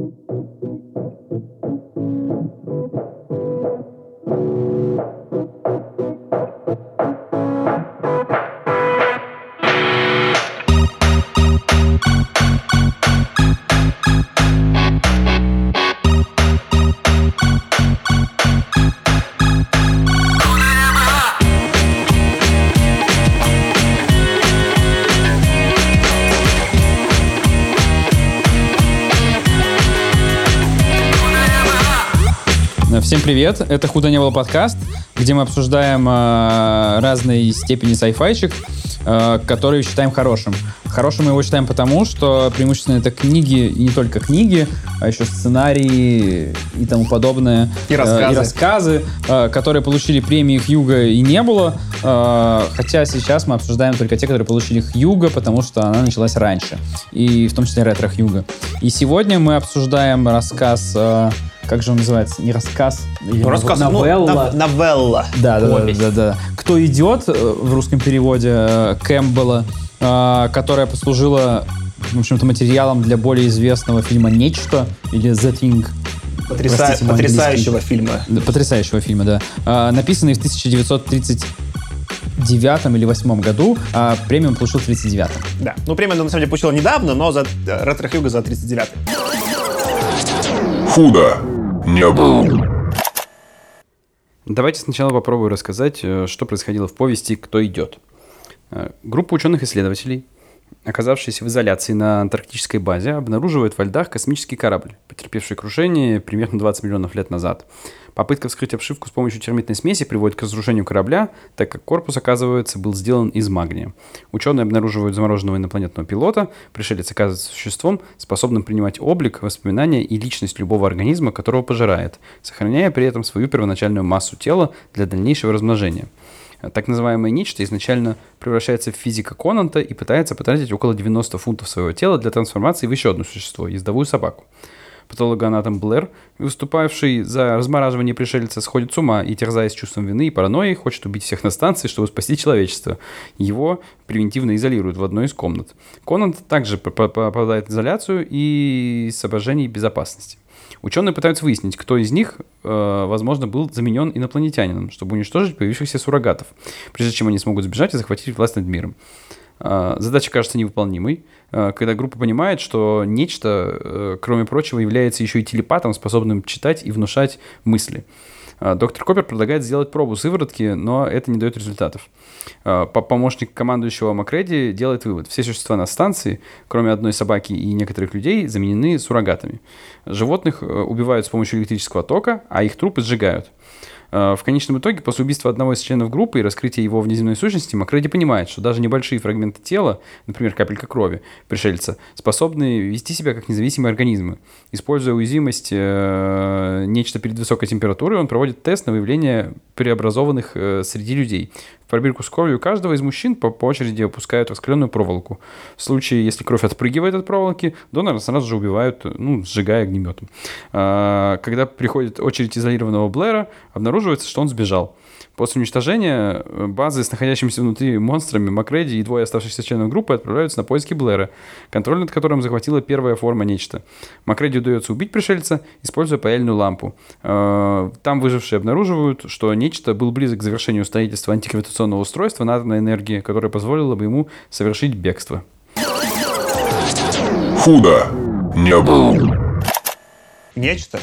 Всем привет, это «Худо не было» подкаст, где мы обсуждаем э, разные степени сайфайчик, э, которые считаем хорошим. Хорошим мы его считаем потому, что преимущественно это книги, и не только книги, а еще сценарии и тому подобное. И рассказы. Э, и рассказы, э, которые получили премии Хьюга и не было. Э, хотя сейчас мы обсуждаем только те, которые получили Хьюга, потому что она началась раньше. И в том числе ретро Хьюга. И сегодня мы обсуждаем рассказ... Э, как же он называется, не рассказ, или ну, рассказ, новелла. Ну, новелла. Да, да, да, да, да. Кто идет э, в русском переводе э, Кэмпбелла, э, которая послужила, в общем-то, материалом для более известного фильма «Нечто» или «The Thing», Потряса... Простите, потрясающего фильма. Потрясающего фильма, да. А, написанный в 1930 девятом или восьмом году, а премию он получил в 39-м. Да. Ну, премию на самом деле, получил недавно, но за ретро Хьюга за 39-й. Худо не был. Давайте сначала попробую рассказать, э, что происходило в повести «Кто идет». Э, группа ученых-исследователей, оказавшаяся в изоляции на антарктической базе, обнаруживает во льдах космический корабль, потерпевший крушение примерно 20 миллионов лет назад – Попытка вскрыть обшивку с помощью термитной смеси приводит к разрушению корабля, так как корпус, оказывается, был сделан из магния. Ученые обнаруживают замороженного инопланетного пилота. Пришелец оказывается существом, способным принимать облик, воспоминания и личность любого организма, которого пожирает, сохраняя при этом свою первоначальную массу тела для дальнейшего размножения. Так называемое нечто изначально превращается в физика Конанта и пытается потратить около 90 фунтов своего тела для трансформации в еще одно существо – ездовую собаку патологоанатом Блэр, выступавший за размораживание пришельца, сходит с ума и, терзаясь чувством вины и паранойей, хочет убить всех на станции, чтобы спасти человечество. Его превентивно изолируют в одной из комнат. Конант также попадает в изоляцию и соображений безопасности. Ученые пытаются выяснить, кто из них, э, возможно, был заменен инопланетянином, чтобы уничтожить появившихся суррогатов, прежде чем они смогут сбежать и захватить власть над миром. Э, задача кажется невыполнимой. Э, когда группа понимает, что нечто, э, кроме прочего, является еще и телепатом, способным читать и внушать мысли. Доктор Копер предлагает сделать пробу сыворотки, но это не дает результатов. Помощник командующего Макреди делает вывод. Все существа на станции, кроме одной собаки и некоторых людей, заменены суррогатами. Животных убивают с помощью электрического тока, а их трупы сжигают. Э, в конечном итоге, после убийства одного из членов группы и раскрытия его внеземной сущности, Макреди понимает, что даже небольшие фрагменты тела, например, капелька крови пришельца, способны вести себя как независимые организмы. Используя уязвимость э, нечто перед высокой температурой, он проводит тест на выявление преобразованных э, среди людей пробирку с кровью каждого из мужчин по, по очереди опускают раскаленную проволоку. В случае, если кровь отпрыгивает от проволоки, донора сразу же убивают, ну, сжигая огнеметом. А, когда приходит очередь изолированного Блэра, обнаруживается, что он сбежал. После уничтожения э, базы с находящимися внутри монстрами Макреди и двое оставшихся членов группы отправляются на поиски Блэра, контроль над которым захватила первая форма нечто. Макреди удается убить пришельца, используя паяльную лампу. Э, там выжившие обнаруживают, что нечто был близок к завершению строительства антигравитационного устройства на атомной энергии, которое позволило бы ему совершить бегство. Худо не был. Нечто.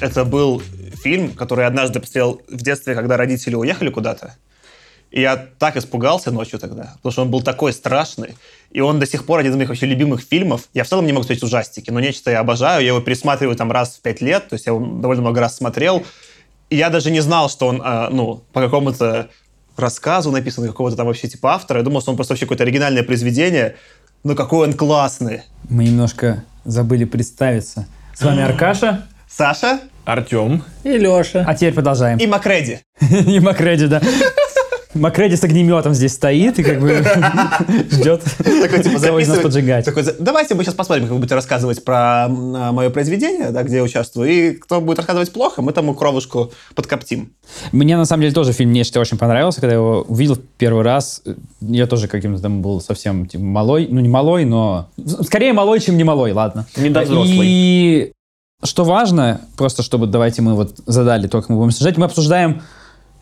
Это был фильм, который однажды посмотрел в детстве, когда родители уехали куда-то. И я так испугался ночью тогда, потому что он был такой страшный. И он до сих пор один из моих вообще любимых фильмов. Я в целом не могу смотреть ужастики, но нечто я обожаю. Я его пересматриваю там раз в пять лет, то есть я его довольно много раз смотрел. И я даже не знал, что он, э, ну, по какому-то рассказу написан, какого-то там вообще типа автора. Я думал, что он просто вообще какое-то оригинальное произведение. Но какой он классный. Мы немножко забыли представиться. С вами Аркаша. Саша. Артем. И Леша. А теперь продолжаем. И Макреди. И Макреди, да. Макреди с огнеметом здесь стоит и как бы ждет такой, типа, кого из нас поджигать. Такой, давайте мы сейчас посмотрим, как вы будете рассказывать про а, мое произведение, да, где я участвую, и кто будет рассказывать плохо, мы тому кровушку подкоптим. Мне, на самом деле, тоже фильм «Нечто» очень понравился. Когда я его увидел первый раз, я тоже каким-то там был совсем типа, малой. Ну, не малой, но... Скорее малой, чем не малой, ладно. Недовзрослый. И Что важно, просто чтобы давайте мы вот задали то, как мы будем обсуждать, мы обсуждаем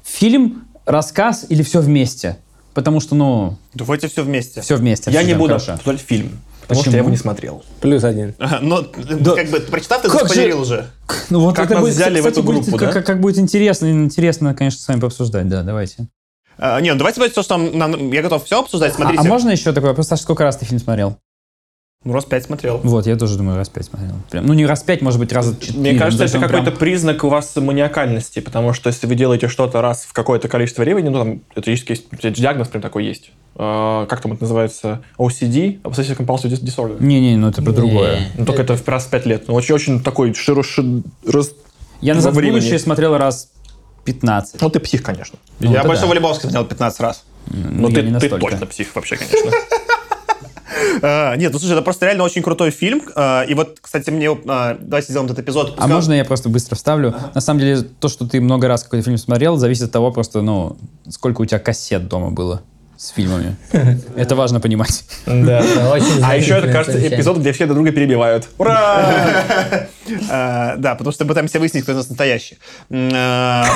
фильм, рассказ или все вместе. Потому что, ну, Давайте все вместе. все вместе. Я не буду хорошо. обсуждать фильм, потому что Почему? я его не смотрел. Плюс один. Ага, Но, как бы, прочитав, ты Как же- заспойлерил уже. Ну вот Как это нас будет, взяли в кстати, эту будет группу, как, да? как- как будет интересно, интересно, конечно, с вами пообсуждать, да, давайте. А, не, ну давайте давайте то, что нам, нам- я готов все обсуждать. А, Смотрите. а можно еще такой вопрос, Саша, сколько раз ты фильм смотрел? Ну, раз пять смотрел. Вот, я тоже думаю, раз пять смотрел. Прям, ну, не раз пять, может быть, раза четыре. Мне кажется, это он прям- какой-то признак у вас маниакальности, потому что если вы делаете что-то раз в какое-то количество времени, ну, там, это есть, есть диагноз прям такой есть. А, как там это называется? OCD? Obsessive Compulsive Dis- Disorder. Не-не, ну это про другое. Ну, только это в раз в пять лет. Ну, очень-очень такой широ... ши- раз- Я «Назад в будущее» смотрел раз 15. Ну, ты псих, конечно. Ну, я это Большого да. Лебовского смотрел 15 раз. Ну, я ты, не ты настолько. точно псих вообще, конечно. А, нет, ну слушай, это просто реально очень крутой фильм. А, и вот, кстати, мне... а, давайте сделаем этот эпизод. А можно я просто быстро вставлю? На самом деле, то, что ты много раз какой-то фильм смотрел, зависит от того просто, ну, сколько у тебя кассет дома было с фильмами. Это важно понимать. Да, очень А еще это, кажется, эпизод, где все друг друга перебивают. Ура! А, Да, потому что мы пытаемся выяснить, кто из нас настоящий. Я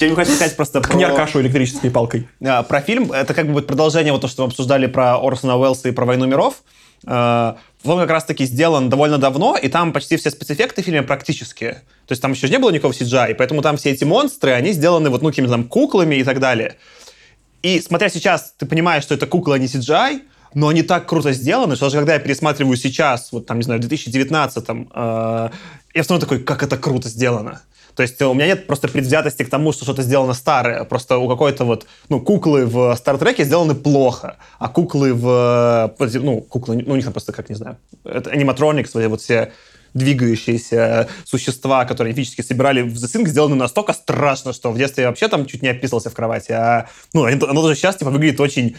не хочу сказать просто про... Аркашу электрической палкой. А, про фильм. Это как бы будет продолжение вот то, что мы обсуждали про Орсона Уэллса и про «Войну миров». Он как раз-таки сделан довольно давно, и там почти все спецэффекты в фильме практические. То есть там еще не было никакого CGI, и поэтому там все эти монстры, они сделаны вот ну какими-то там куклами и так далее. И смотря сейчас, ты понимаешь, что это кукла, а не CGI, но они так круто сделаны, что даже когда я пересматриваю сейчас, вот там, не знаю, в 2019-м, э, я все равно такой, как это круто сделано. То есть у меня нет просто предвзятости к тому, что что-то сделано старое. Просто у какой-то вот, ну, куклы в Стартреке сделаны плохо, а куклы в, э, ну, куклы, ну, у них просто, как, не знаю, это аниматроникс, вот все двигающиеся существа, которые физически собирали в The Thing, сделаны настолько страшно, что в детстве я вообще там чуть не описался в кровати. А, ну, оно даже сейчас типа выглядит очень,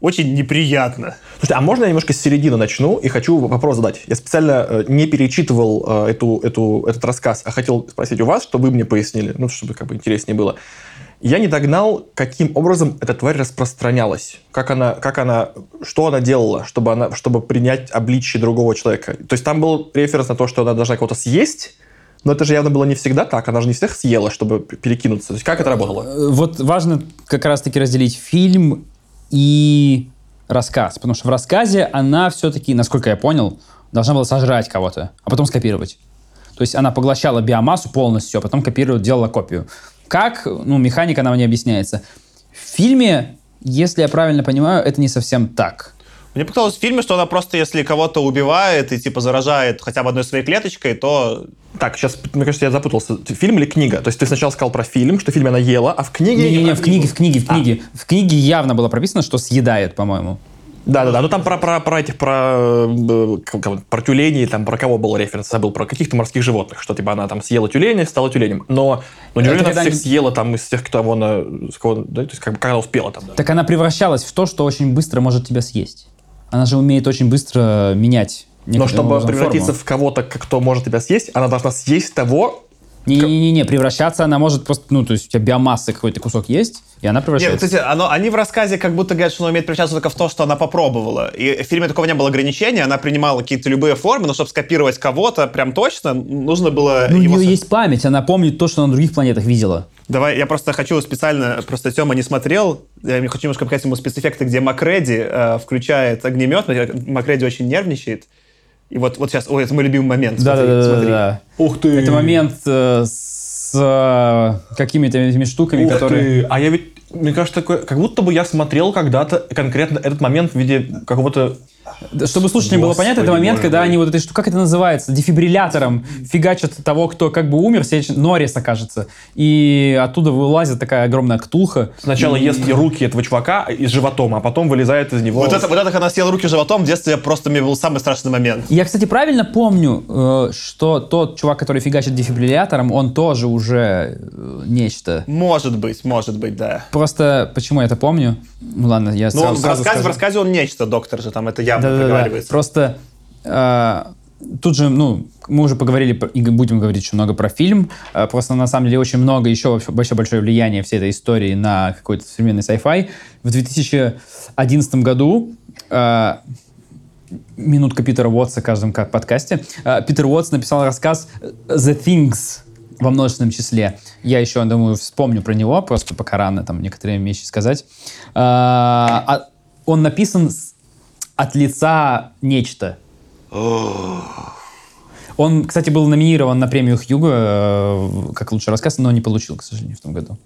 очень неприятно. Слушайте, а можно я немножко с середины начну и хочу вопрос задать? Я специально э, не перечитывал э, эту, эту, этот рассказ, а хотел спросить у вас, чтобы вы мне пояснили, ну, чтобы как бы интереснее было. Я не догнал, каким образом эта тварь распространялась. Как она, как она, что она делала, чтобы, она, чтобы принять обличие другого человека. То есть там был референс на то, что она должна кого-то съесть, но это же явно было не всегда так. Она же не всех съела, чтобы перекинуться. То есть как это работало? Э, Вот важно как раз-таки разделить фильм и рассказ. Потому что в рассказе она все-таки, насколько я понял, должна была сожрать кого-то, а потом скопировать. То есть она поглощала биомассу полностью, а потом копировала, делала копию. Как? Ну, механика нам не объясняется. В фильме, если я правильно понимаю, это не совсем так. Мне показалось в фильме, что она просто, если кого-то убивает и типа заражает хотя бы одной своей клеточкой, то Так, сейчас, мне кажется, я запутался. Фильм или книга? То есть ты сначала сказал про фильм, что в фильме она ела, а в книге... Не-не-не, в книге, в книге, в А. книге. В книге явно было прописано, что съедает, по-моему. Да-да-да, ну там про, про, про этих, про, э, про тюленей, там про кого был референс, забыл, про каких-то морских животных, что типа она там съела тюленя, стала тюленем. Но, но неужели она всех они- съела там из тех, кого она, с кого- да, то есть как, как она успела там? Так она превращалась в то, что очень быстро может тебя съесть. Она же умеет очень быстро менять. Но чтобы превратиться форму. в кого-то, кто может тебя съесть, она должна съесть того... Не-не-не, превращаться она может просто, ну, то есть у тебя биомассы какой-то кусок есть, и она Нет, превращается. кстати, оно, они в рассказе как будто говорят, что она умеет превращаться только в то, что она попробовала. И в фильме такого не было ограничения, она принимала какие-то любые формы, но чтобы скопировать кого-то прям точно, нужно было Ну, у нее есть память, она помнит то, что на других планетах видела. Давай, я просто хочу специально, просто Тёма не смотрел, я хочу немножко показать ему спецэффекты, где Макреди э, включает огнемет, Макреди очень нервничает. И вот, вот сейчас, ой, это мой любимый момент. Смотри, смотри. Да-да-да. Ух ты! Это момент э, с э, какими-то этими штуками, Ух которые... ты! А я ведь, мне кажется, такое, как будто бы я смотрел когда-то конкретно этот момент в виде какого-то Да, Чтобы слушателям было понятно, это момент, когда они вот этой штукой, как это называется, дефибриллятором фигачат того, кто как бы умер, Сеч- Норриса, кажется, и оттуда вылазит такая огромная ктулха. Сначала ест руки этого чувака и с животом, а потом вылезает из него... Вот это, вот это, когда она съела руки животом, в детстве просто мне был самый страшный момент. Я, кстати, правильно помню, э, что тот чувак, который фигачит дефибриллятором, он тоже уже э, нечто. Может быть, может быть, да. Просто почему я это помню? Ну ладно, я Ну, сразу, он в, рассказе, в рассказе он нечто, доктор же, там это явно Да-да-да. проговаривается. Просто э, тут же, ну, мы уже поговорили про- и будем говорить еще много про фильм. Э, просто на самом деле очень много еще вообще большое большое влияние всей этой истории на какой-то современный sci-fi. В 2011 году э, минутка Питера Уотса в каждом подкасте. Э, Питер Уотс написал рассказ «The Things», во множественном числе. Я еще, думаю, вспомню про него, просто пока рано там некоторые вещи сказать. А, а он написан от лица нечто. Он, кстати, был номинирован на премию Хьюго э, как лучший рассказ, но не получил, к сожалению, в том году.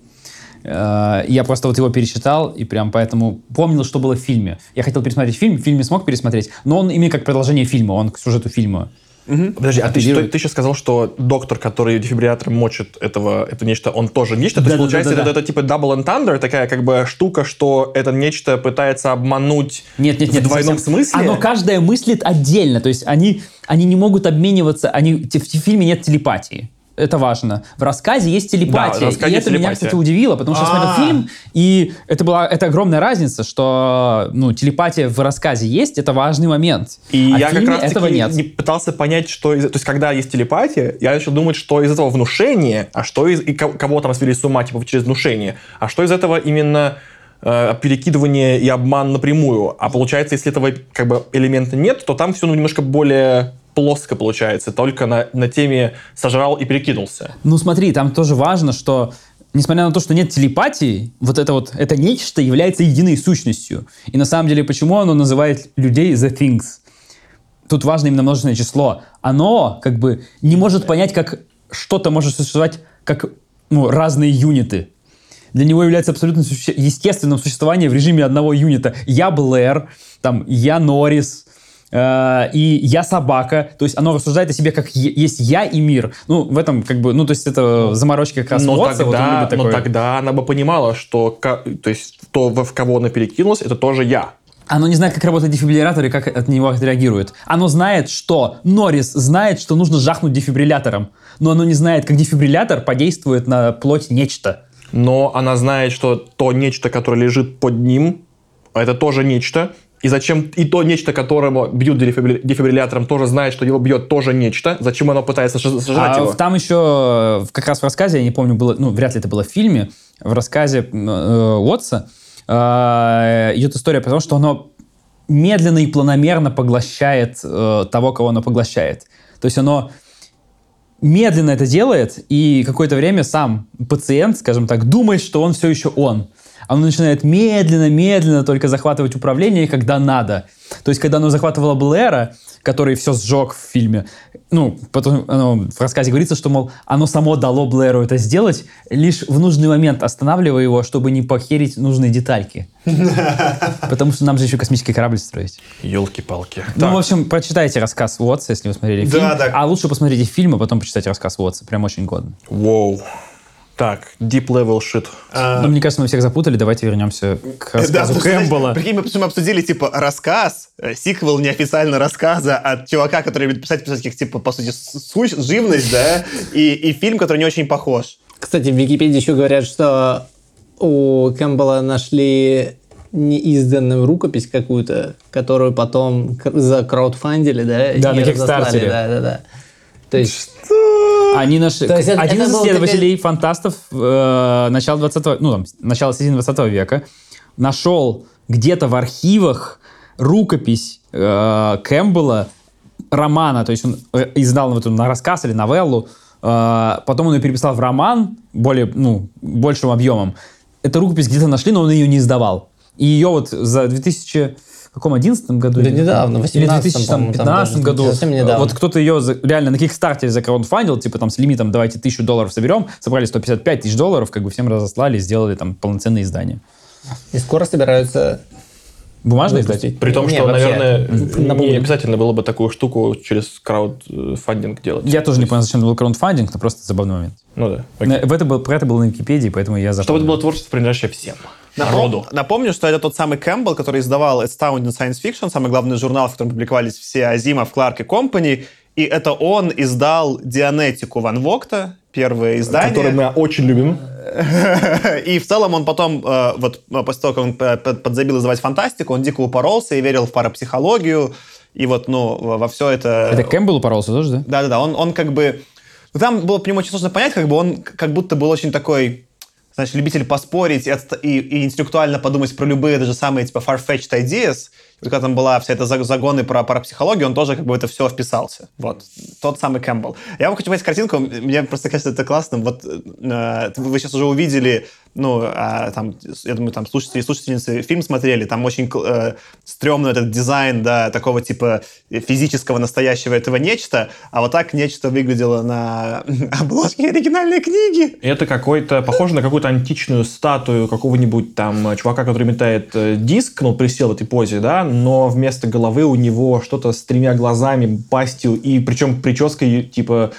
Э, Я просто вот его перечитал и прям поэтому помнил, что было в фильме. Я хотел пересмотреть фильм, фильм не смог пересмотреть, но он именно как продолжение фильма, он к сюжету фильма. Подожди, а ты, ты, ты сейчас сказал, что доктор, который дефибриллятором мочит этого, это нечто, он тоже нечто? То есть, Да-да-да-да-да. получается, это, это типа double entendre, такая как бы штука, что это нечто пытается обмануть Нет, нет, нет. в двойном совсем. смысле? Оно каждое мыслит отдельно. То есть они, они не могут обмениваться. Они, в, в фильме нет телепатии. Это важно. В рассказе есть телепатия. Да, рассказе и это меня, телепатия. кстати, удивило, потому что я смотрел А. фильм, и это была это огромная разница, что ну, телепатия в рассказе есть, это важный момент. И а я в как раз этого нет. не пытался понять, что из... То есть, когда есть телепатия, я начал думать, что из этого внушение, а что из... И ко- кого там свели с ума, типа, через внушение, а что из этого именно э, перекидывание и обман напрямую. А получается, если этого как бы элемента нет, то там все ну, немножко более плоско получается, только на, на теме сожрал и перекинулся. Ну смотри, там тоже важно, что несмотря на то, что нет телепатии, вот это вот, это нечто является единой сущностью. И на самом деле, почему оно называет людей the things? Тут важно именно множественное число. Оно как бы не может понять, как что-то может существовать как ну, разные юниты. Для него является абсолютно суще- естественным существование в режиме одного юнита. Я Блэр, там, я Норрис, э, и я собака. То есть оно рассуждает о себе как есть я и мир. Ну, в этом как бы, ну, то есть это заморочки как раз Но Уотса, вот тогда, любит но тогда она бы понимала, что то есть то, в кого она перекинулась, это тоже я. Оно не знает, как работает дефибриллятор и как от него отреагирует. Оно знает, что Норрис знает, что нужно жахнуть дефибриллятором, но оно не знает, как дефибриллятор подействует на плоть нечто. но она знает, что то нечто, которое лежит под ним, это тоже нечто. И зачем и то нечто, которого бьют дефибри- дефибриллятором, тоже знает, что его бьет тоже нечто. Зачем оно пытается сож- сожрать А его? там еще, в- как раз в рассказе, я не помню, было, ну, вряд ли это было в фильме, в рассказе э, Уотса э, идет история про то, что оно медленно и планомерно поглощает э, того, кого оно поглощает. То есть оно медленно это делает, и какое-то время сам пациент, скажем так, думает, что он все еще он. Оно начинает медленно-медленно только захватывать управление, когда надо. То есть, когда оно захватывало Блэра, который все сжег в фильме, ну, потом оно, в рассказе говорится, что, мол, оно само дало Блэру это сделать, лишь в нужный момент останавливая его, чтобы не похерить нужные детальки. Потому что нам же еще космический корабль строить. Елки-палки. Ну, в общем, прочитайте рассказ Уотса, если вы смотрели Да, фильм. да. А лучше посмотрите фильм, а потом почитайте рассказ Уотса. Прям очень годно. Воу. Так, deep level shit. Ну, мне кажется, мы всех запутали. Давайте вернемся к Да, рассказу что, знаешь, Кэмпбелла. Прикинь, мы почему обсудили, типа, рассказ, э, сиквел неофициально рассказа от чувака, который любит писать, писать их, типа, по сути, сущ- живность, да, и, и фильм, который не очень похож. Кстати, в Википедии еще говорят, что у Кэмпбелла нашли неизданную рукопись какую-то, которую потом закраудфандили, да? Да, и на. Кикстартере. Да, да, да. То есть, Они нашли... То есть Один из исследователей, фантастов э, начала 20 ну, там, начала середины 20 века нашел где-то в архивах рукопись э, Кэмпбелла романа, то есть он э, издал вот на рассказ или новеллу, э, потом он ее переписал в роман более, ну, большим объемом. Эту рукопись где-то нашли, но он ее не издавал. И ее вот за 2000 в каком 11 году? Да или- недавно, в Или 18-м, по-моему, там 2015 даже, году. совсем недавно. Вот кто-то ее за- реально на Кикстартере закраудфандил, типа там с лимитом давайте тысячу долларов соберем, собрали 155 тысяч долларов, как бы всем разослали, сделали там полноценное издание. и скоро собираются выпустить. издание? При том, Не, что, вообще, наверное, на не обязательно было бы такую штуку через краудфандинг делать. Я тоже не понял, зачем был краудфандинг, но просто забавный момент. Ну да. окей. В это был, про это было на Википедии, поэтому я Чтобы запомнил. это было творчество, принадлежащее всем. Напом- Народу. Напомню, что это тот самый Кэмпбелл, который издавал Astounding Science Fiction, самый главный журнал, в котором публиковались все Азимов, Кларк и Компани. И это он издал Дианетику Ван Вогта, первое издание. Который мы очень любим. И в целом он потом, э, вот э, после того, как он п- подзабил издавать фантастику, он дико упоролся и верил в парапсихологию. И вот, ну, во во все это... Это Кэмпбелл упоролся тоже, да? Да-да-да, он, он как бы... ну, там было по нему очень сложно понять, как бы он как будто был очень такой, знаешь, любитель поспорить и, и- и интеллектуально подумать про любые даже самые, типа, far-fetched ideas. И когда там была вся эта за- загоны про парапсихологию, он тоже как бы в это все вписался. Вот. Тот самый Кэмпбелл. Я вам хочу показать картинку. Мне просто кажется это классным. Вот э, вы сейчас уже увидели, ну, а, там, я думаю, там слушатели и слушательницы фильм смотрели, там очень э, стрёмный этот дизайн, да, такого типа физического настоящего этого нечто, а вот так нечто выглядело на обложке оригинальной книги. Это какой-то, похоже на какую-то античную статую какого-нибудь там э, чувака, который метает э, диск, ну, присел в этой позе, да, но вместо головы у него что-то с тремя глазами, пастью, и причем прической, типа,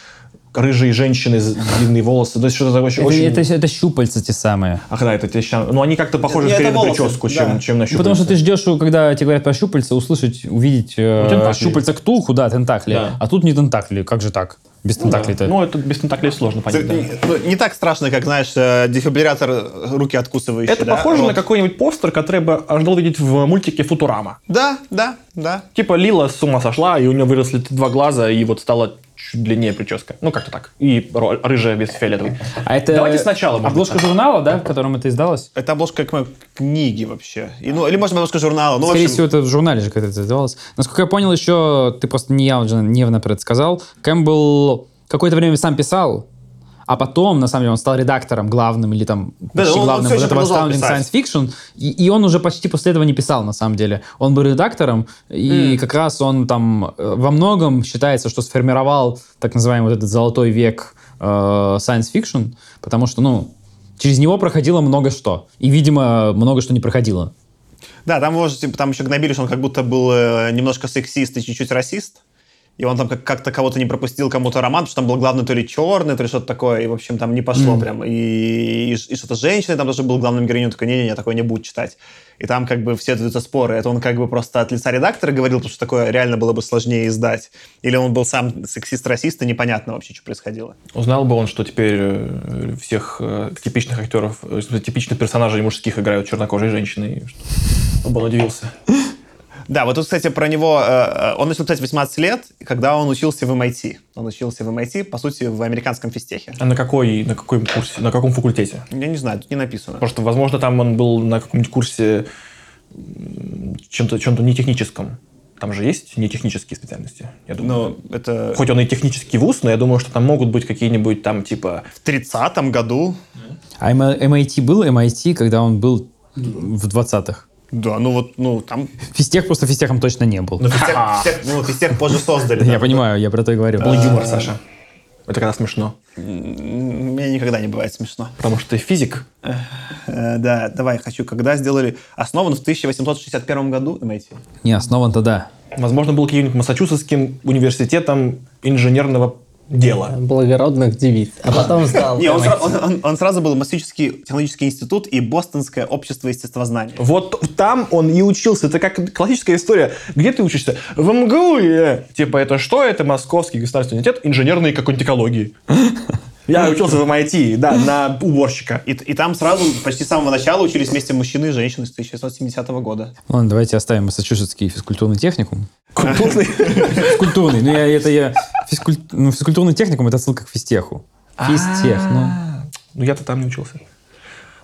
рыжие женщины, с- длинные волосы, то есть что-то очень... Это, очень- это, это щупальца те самые. Ах, да, это те ща- Ну, они как-то похожи Не, скорее это на прическу, да. чем, чем на Ну, Потому что ты щупальца. ждешь, когда тебе говорят про щупальца, услышать, увидеть э, Ну, щупальца ктулху, да, тентакли. Да. А тут не тентакли. Как же так? Без тентаклей-то. Ну, это без тентаклей сложно понять, да. Ну, не так страшно, как, знаешь, э, дефибриллятор руки откусывающий. Это да? похоже Вот. на какой-нибудь постер, который бы ожидал видеть в мультике «Футурама». Да, да, да. Типа Лила с ума сошла, и у нее выросли два глаза, и вот стала чуть длиннее прическа. Ну, как-то так. И рыжая без фиолетовой. А это Давайте сначала, обложка быть, журнала, да, в котором это издалось? Это обложка к моей книге вообще. И, ну, или, может, обложка журнала. Ну, Скорее общем, всего, это в журнале же как-то это издавалось. Насколько я понял, еще ты просто неявно, неявно про это сказал. Кэмпбелл какое-то время сам писал, а потом, на самом деле, он стал редактором главным или там Да, почти он- главным вот этого Astounding писать. Science Fiction, и, и он уже почти после этого не писал, на самом деле. Он был редактором, и как раз он там э, во многом считается, что сформировал так называемый вот этот золотой век э, Science Fiction, потому что, ну, через него проходило много что. И, видимо, много что не проходило. Да, там, может, там еще гнобили, что он как будто был э, немножко сексист и чуть-чуть расист. И он там как- как-то кого-то не пропустил, кому-то роман, потому что там был главный то ли черный, то ли что-то такое. И, в общем, там не пошло прям. И, и, и что-то женщины там тоже был главным героинем. Такой, не-не-не, такое не будет читать. И там как бы все это споры. Это он как бы просто от лица редактора говорил, потому что такое реально было бы сложнее издать. Или он был сам сексист-расист, и непонятно вообще, что происходило. Узнал бы он, что теперь э, всех э, типичных актеров, э, типичных персонажей мужских играют чернокожие женщины. и что- Он бы он удивился. Да, вот тут, кстати, про него... э, э, Он начал писать в 18 лет, когда он учился в MIT. Он учился в MIT, по сути, в американском физтехе. А на какой, на какой курсе, на каком факультете? Я не знаю, тут не написано. Просто, возможно, там он был на каком-нибудь курсе чем-то чем не техническом. Там же есть нетехнические специальности, я думаю. Ну, это Хоть он и технический вуз, но я думаю, что там могут быть какие-нибудь там типа... в 30-м году. А MIT был MIT, когда он был в 20-х? Да, ну вот, ну, там... Физтех просто физтехом точно не был. Ну, физтех, физтех- ну, физтех позже создали. Да, да. я понимаю, я про это и говорю. Был юмор, Саша. Это когда смешно. Мне никогда не бывает смешно. Потому что ты физик. Э, да, давай, хочу. Когда сделали... Основан в 1861 году MIT. Не, основан тогда. Возможно, был каким-нибудь Массачусетским университетом инженерного дела. Благородных девиц. А потом стал... Не, он, он- он- он сразу был Массачусетский технологический институт и Бостонское общество естествознания. Вот там он и учился. Это как классическая история. Где ты учишься? В МГУ. э. Типа, это что? Это Московский государственный университет инженерной какой-нибудь экологии. Я учился в MIT, да, на уборщика. И, и там сразу, почти с самого начала, учились вместе мужчины и женщины с 1970 года. Ладно, давайте оставим Массачусетский физкультурный техникум. Культурный. Физкультурный. Ну, я, это я... физкуль- ну, физкультурный техникум — это ссылка к физтеху. Физтех, ну. Ну, я-то там не учился.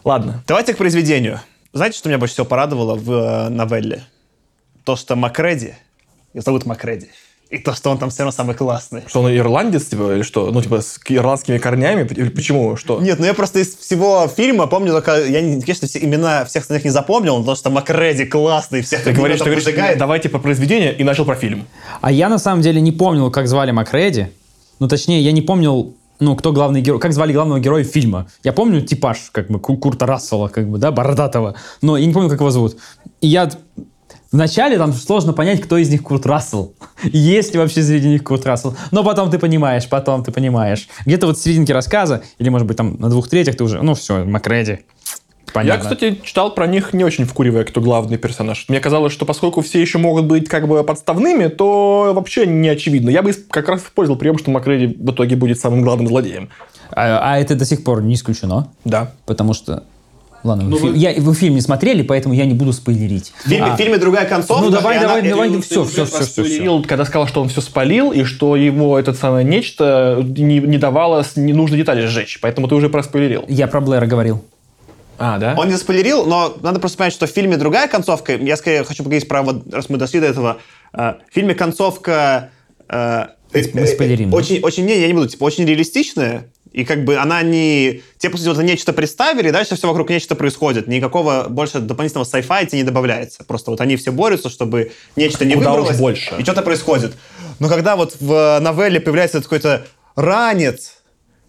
Ладно. Давайте к произведению. Знаете, что меня больше всего порадовало в э, новелле? То, что Макреди, его зовут Макреди, и то, что он там все равно самый классный. Что он ирландец, типа, или что? Ну, типа, с ирландскими корнями? Или Почему? Что? Нет, ну я просто из всего фильма помню только... Я, не- конечно, все имена всех остальных не запомнил, но потому что Макреди классный, всех Ты говоришь, ты говоришь, поджигает. давайте по произведению, и начал про фильм. А я, на самом деле, не помнил, как звали Макреди. Ну, точнее, я не помнил, ну, кто главный герой, как звали главного героя фильма. Я помню типаж, как бы, Ку- Курта Рассела, как бы, да, бородатого, но я не помню, как его зовут. И я... Вначале там сложно понять, кто из них Курт Рассел. Есть ли вообще среди них Курт Рассел. Но потом ты понимаешь, потом ты понимаешь. Где-то вот в серединке рассказа, или, может быть, там на двух третьих ты уже, ну, все, Макреди. Понятно. Я, кстати, читал про них не очень вкуривая, кто главный персонаж. Мне казалось, что поскольку все еще могут быть как бы подставными, то вообще не очевидно. Я бы как раз использовал прием, что Макреди в итоге будет самым главным злодеем. А, а это до сих пор не исключено. Да. Потому что... Ладно, вы, фи- я, вы фильм не смотрели, поэтому я не буду спойлерить. В фильме, А, в фильме другая концовка. Ну, давай, и она- давай, и- давай, все, все, все, все, все. Спойлерил, когда сказал, что он все спалил, и что ему это самое нечто не, не давало с- ненужные детали сжечь. Поэтому ты уже проспойлерил. Я про Блэра говорил. А, да? Он не заспойлерил, но надо просто понять, что в фильме другая концовка. Я скорее хочу поговорить про, вот, раз мы дошли до этого. э, В фильме концовка... э, Мы спойлерим, да? Очень, очень, не, я не буду, типа, очень реалистичная. И как бы она не... Тебе, по сути, вот нечто представили, и дальше все вокруг нечто происходит. Никакого больше дополнительного sci-fi тебе не добавляется. Просто вот они все борются, чтобы нечто не Куда выбралось. больше. И что-то происходит. Но когда вот в новелле появляется какой-то ранец,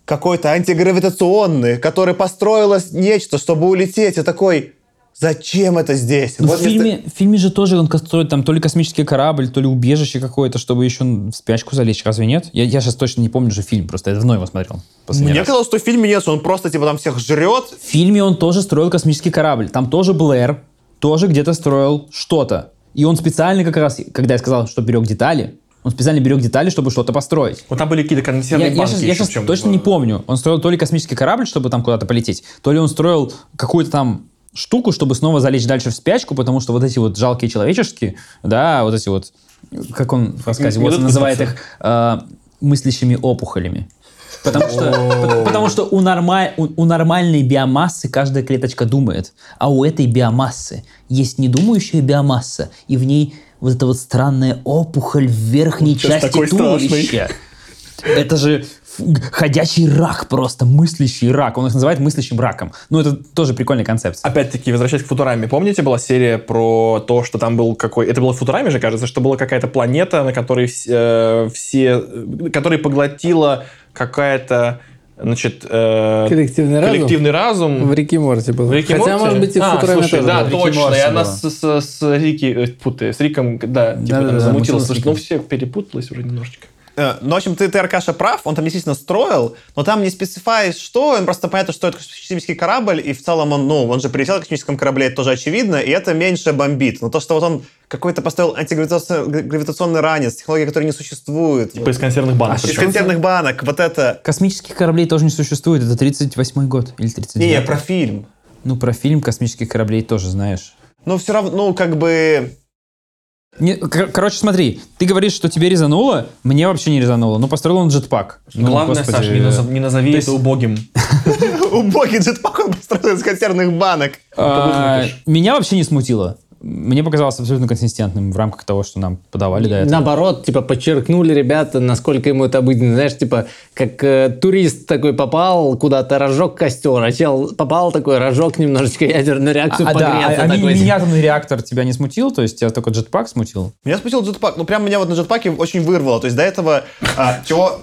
какой-то антигравитационный, который построилось нечто, чтобы улететь, и такой, зачем это здесь? Ну, Вот в, фильме, в фильме же тоже он строит там то ли космический корабль, то ли убежище какое-то, чтобы еще в спячку залечь. Разве нет? Я, я сейчас точно не помню же фильм, просто я давно его смотрел. Мне раз. казалось, что в фильме нет, он просто типа там всех жрет. В фильме он тоже строил космический корабль. Там тоже Блэр тоже где-то строил что-то. И он специально как раз, когда я сказал, что берег детали, он специально берег детали, чтобы что-то построить. Вот там были какие-то Я, консервные я банки я еще щас в чем- точно не помню. Он строил то ли космический корабль, чтобы там куда-то полететь, то ли он строил какую-то там штуку, чтобы снова залечь дальше в спячку, потому что вот эти вот жалкие человеческие, да, вот эти вот, как он в рассказе, вот называет их э, мыслящими опухолями. Потому что, пот- потому что у, нормаль- у, у нормальной биомассы каждая клеточка думает, а у этой биомассы есть недумающая биомасса, и в ней вот эта вот странная опухоль в верхней Сейчас части такой страшный. туловища. Это же ходячий рак просто, мыслящий рак. Он их называет мыслящим раком. Ну, это тоже прикольная концепция. Опять-таки, возвращаясь к Футураме, помните, была серия про то, что там был какой... Это было в Футураме же, кажется, что была какая-то планета, на которой э, все... Которой поглотила какая-то, значит... э, Коллективный разум? коллективный разум. В Реке Морти был. В Рике Хотя, Морти? может быть, и в а, Футураме слушай, тоже да. Рике точно. Морти И она с, с, с Рики, э, путай, с Риком, да, типа замутилась. мутила с Слушай, Риком. ну все перепуталось уже немножечко. Э, Ну, в общем, ты, ты, Аркаша, прав, он там действительно строил, но там не специфирует, что, им просто понятно, что это космический корабль, и в целом он, ну, он же прилетел на космическом корабле, это тоже очевидно, и это меньше бомбит. Но то, что вот он какой-то поставил антигравитационный гравитационный ранец, технология, которая не существует, Типа из консервных банок. А из консервных банок, вот это... Космических кораблей тоже не существует. Это 38 год или 39 Не, про фильм. Ну, про фильм космических кораблей тоже знаешь. Ну, все равно, ну, как бы... Не, кор- короче, смотри, ты говоришь, что тебе резануло, мне вообще не резануло. Ну, построил он джетпак. Ну, Главное, господи, Саша, не, назов- не назови то это убогим. Убогий джетпак он построил из консервных банок. а, меня вообще не смутило. Мне показалось абсолютно консистентным в рамках того, что нам подавали до этого. Наоборот, типа, подчеркнули ребята, насколько ему это обыденно. Знаешь, типа, как э, турист такой попал куда-то, разжег костер, а чел попал такой, разжег немножечко ядерную реакцию, А, да, погреться а, а ми- такой. миниатюрный реактор тебя не смутил? То есть тебя только джетпак смутил? Меня смутил джетпак. Ну, прям меня вот на джетпаке очень вырвало. То есть до этого... а, чего...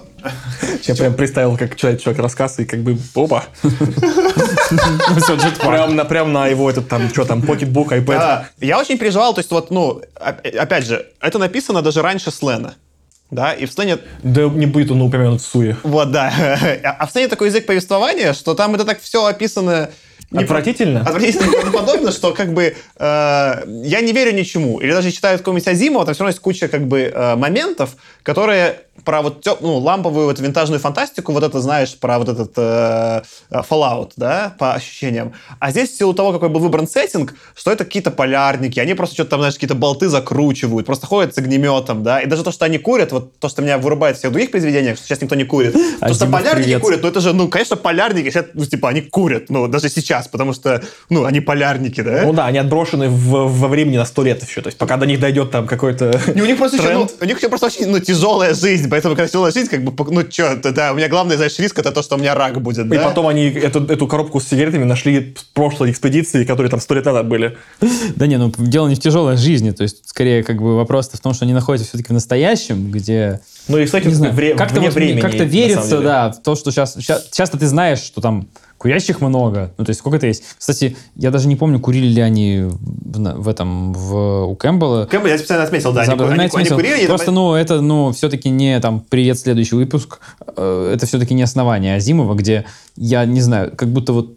Я прям представил, как человек, человек рассказ, и как бы, опа, Ну, прям на, прям на его этот там, что там, покетбук, iPad. Да, я очень переживал, то есть вот, ну, оп- опять же, это написано даже раньше Слена. Да, и в Слене, Да не будет он упомянут в Суе. вот, да, а в Слене такой язык повествования, что там это так все описано... не- Отвратительно? Отвратительно и правдоподобно, что как бы э, я не верю ничему. Или даже читаю какого-нибудь Азимова, там все равно есть куча как бы э, моментов, которые про вот тё- ну, ламповую вот винтажную фантастику, вот это знаешь, про вот этот э, э, Fallout, да, по ощущениям. А здесь в силу того, какой был выбран сеттинг, что это какие-то полярники, они просто что-то там, знаешь, какие-то болты закручивают, просто ходят с огнеметом, да, и даже то, что они курят, вот то, что меня вырубает в всех других произведениях, что сейчас никто не курит, то, что полярники привет. курят, ну это же, ну, конечно, полярники, это, ну, типа, они курят, ну, даже сейчас, потому что, ну, они полярники, да? Ну да, они отброшены в- во времени на сто лет еще. То есть пока до них дойдет там какой-то И у них просто еще, ну, у них еще просто очень, ну, тяжелая жизнь, поэтому, когда тяжелая жизнь, как бы, ну, что, да, у меня главный, знаешь, риск это то, что у меня рак будет, И да? потом они эту, эту коробку с сигаретами нашли в прошлой экспедиции, которые там сто лет назад были. Да не, ну дело не в тяжелой жизни, то есть скорее как бы вопрос в том, что они находятся все-таки в настоящем, где Ну и, кстати, не знаю, вре- как-то вне вот времени. как-то верится, да, в то, что сейчас, часто ты знаешь, что там курящих много, ну то есть сколько-то есть. Кстати, я даже не помню, курили ли они в, в этом в у Кэмпбелла. Кэмпбелл я специально отметил, да, они, Забыл, ку- они, знаете, они курили, Просто, там- ну, это, ну, все-таки не там привет следующий выпуск. Э, Это все-таки не основание Азимова, где я не знаю, как будто вот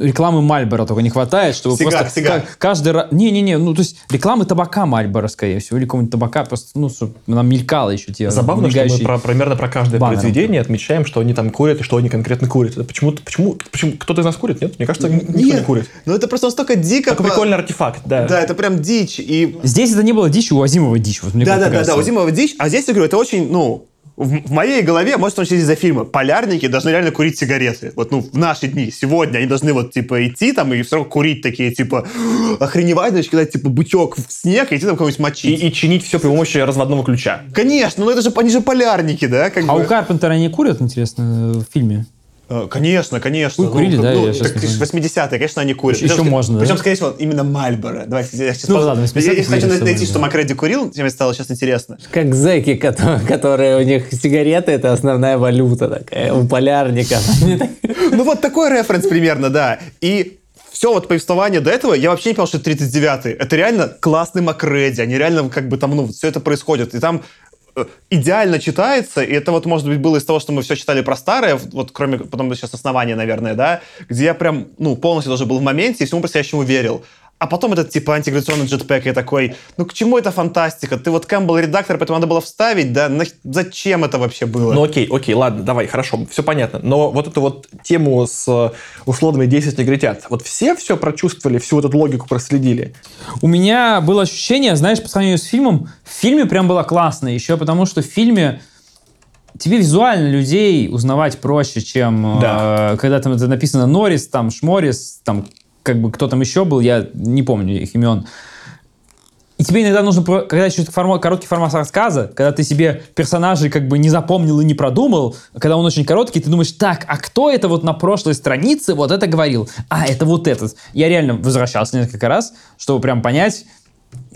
рекламы Мальбора только не хватает, чтобы Сигар, просто сигар. ка- каждый раз... Не-не-не, ну, то есть рекламы табака Мальбора, скорее всего, или какого-нибудь табака, просто, ну, чтобы нам мелькало еще те Забавно, что мы мигающие- про- примерно про каждое баннером. произведение отмечаем, что они там курят и что они конкретно курят. Это почему, почему, почему кто-то из нас курит, нет? Мне кажется, никто не Нет, курит. ну, это просто настолько дико. Такой по- прикольный артефакт, да. Да, это прям дичь, и... Здесь это не было дичь, у Азимова дичь. Вот мне Да, как-то да, да, да, кажется. у Зимова дичь, а здесь, я говорю, это очень, ну, в, в моей голове, может, он через из-за фильма, полярники должны реально курить сигареты. Вот, ну, в наши дни, сегодня они должны вот, типа, идти там и все равно курить такие, типа, охреневать, значит, кидать, типа, бутек в снег и идти там кого-нибудь И, мочить. и чинить все при помощи разводного ключа. Конечно, ну это же, они же полярники, да? Как А бы. у Карпентера они курят, интересно, в фильме? Э, Конечно, конечно. Вы курили, да? Я щас так не помню. 80-е, конечно, они курят. Еще Причем, можно, да? Причем, скорее всего, именно Мальборо. Давайте, я сейчас Ну пос- ладно, в 80-х Я, я хочу что найти, что Marlboro. Макреди курил, мне стало сейчас интересно. Как зэки, которые, которые у них сигареты это основная валюта такая у полярников. Так- Ну вот такой референс примерно, да. И все вот повествование до этого, я вообще не понял, что это 39-й. Это реально классный Макреди. Они реально как бы там, ну, все это происходит. И там идеально читается, и это вот, может быть, было из того, что мы все читали про старое, вот кроме потом сейчас основания, наверное, да, где я прям, ну, полностью тоже был в моменте и всему по-настоящему верил. А потом этот типа антигравитационный джетпэк, я такой, ну к чему эта фантастика? Ты вот Кэмпбелл редактор, поэтому надо было вставить, да? Нах- Зачем это вообще было? Ну окей, окей, ладно, давай, хорошо, все понятно. Но вот эту вот тему с условными 10 негритят, вот все все прочувствовали, всю эту логику проследили? У меня было ощущение, знаешь, по сравнению с фильмом, в фильме прям было классно, еще потому что в фильме тебе визуально людей узнавать проще, чем Да. э, когда там это написано Норрис, там Шморис, там как бы кто там еще был, я не помню их имен. И тебе иногда нужно, когда еще короткий формат рассказа, когда ты себе персонажей как бы не запомнил и не продумал, когда он очень короткий, ты думаешь, так, а кто это вот на прошлой странице вот это говорил? А, это вот этот. Я реально возвращался несколько раз, чтобы прям понять,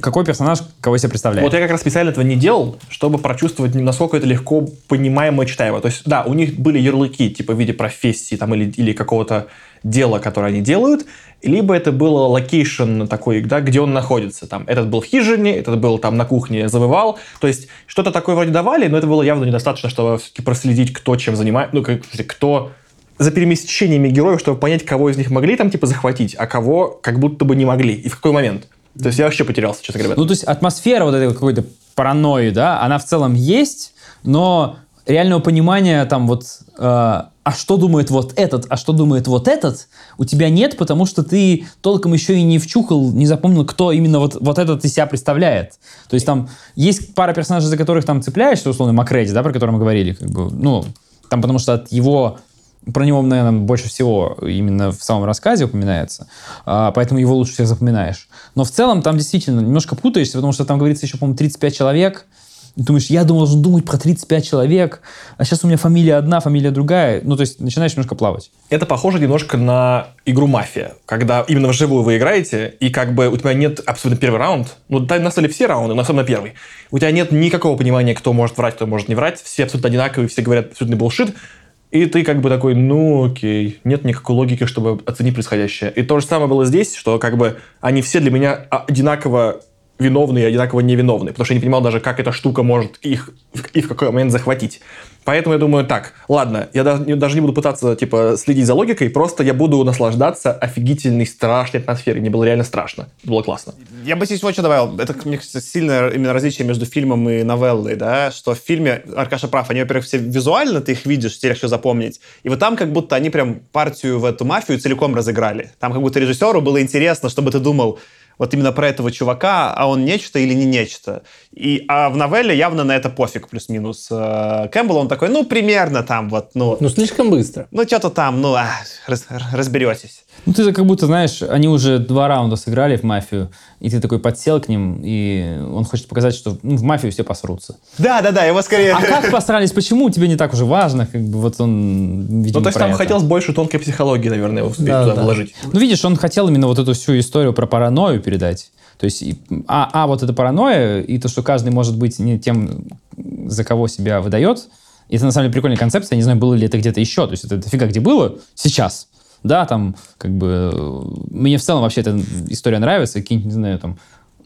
какой персонаж кого себе представляет. Вот я как раз специально этого не делал, чтобы прочувствовать, насколько это легко понимаемо и читаемо. То есть, да, у них были ярлыки, типа в виде профессии там, или, или какого-то дела, которое они делают, либо это было location такой, да, где он находится. Там, этот был в хижине, этот был там на кухне завывал. То есть, что-то такое вроде давали, но это было явно недостаточно, чтобы все-таки проследить, кто чем занимается, ну, как, кто за перемещениями героев, чтобы понять, кого из них могли там, типа, захватить, а кого как будто бы не могли, и в какой момент. То есть я вообще потерялся, честно говоря. Ну, то есть атмосфера вот этой какой-то паранойи, да, она в целом есть, но реального понимания там вот, э, а что думает вот этот, а что думает вот этот, у тебя нет, потому что ты толком еще и не вчухал, не запомнил, кто именно вот, вот этот из себя представляет. То есть там есть пара персонажей, за которых там цепляешься, условно, Макреди, да, про который мы говорили, как бы, ну, там потому что от его про него, наверное, больше всего именно в самом рассказе упоминается, а, поэтому его лучше всех запоминаешь. Но в целом там действительно немножко путаешься, потому что там говорится еще, по-моему, 35 человек. И думаешь, я должен думать про 35 человек, а сейчас у меня фамилия одна, фамилия другая. Ну, то есть начинаешь немножко плавать. Это похоже немножко на игру «Мафия», когда именно вживую вы играете, и как бы у тебя нет абсолютно первый раунд, ну, да, на самом все раунды, но особенно первый. У тебя нет никакого понимания, кто может врать, кто может не врать, все абсолютно одинаковые, все говорят абсолютный булшит, и ты как бы такой, ну окей, нет никакой логики, чтобы оценить происходящее. И то же самое было здесь, что как бы они все для меня одинаково виновные и одинаково невиновные, потому что я не понимал даже, как эта штука может их и в какой момент захватить. Поэтому я думаю, так, ладно, я даже, не- буду пытаться, типа, следить за логикой, просто я буду наслаждаться офигительной, страшной атмосферой. Мне было реально страшно. Было классно. Я бы здесь вот что добавил. Это, мне кажется, сильное именно различие между фильмом и новеллой, да, что в фильме, Аркаша прав, они, во-первых, все визуально, ты их видишь, тебе легче запомнить. И вот там как будто они прям партию в эту мафию целиком разыграли. Там как будто режиссеру было интересно, чтобы ты думал, вот именно про этого чувака, а он нечто или не нечто. И, а в новелле явно на это пофиг, плюс-минус. Э, Кэмпбелл, он такой, ну, примерно там вот, ну, Ну, слишком быстро. ну, что-то там, ну, а, раз- разберетесь. Ну, ты как будто, знаешь, они уже два раунда сыграли в мафию, и ты такой подсел к ним, и он хочет показать, что ну, в мафию все посрутся. Да-да-да, его скорее... А как посрались, почему, тебе не так уже важно, как бы вот он, видимо, Ну, то есть там это. хотелось больше тонкой психологии, наверное, успеть Да, туда да. вложить. Ну, видишь, он хотел именно вот эту всю историю про паранойю передать. То есть, а, а вот эта паранойя, и то, что каждый может быть не тем, за кого себя выдает, это на самом деле прикольная концепция, я не знаю, было ли это где-то еще, то есть это дофига где было сейчас, да, там, как бы, мне в целом вообще эта история нравится, какие-нибудь, не знаю, там,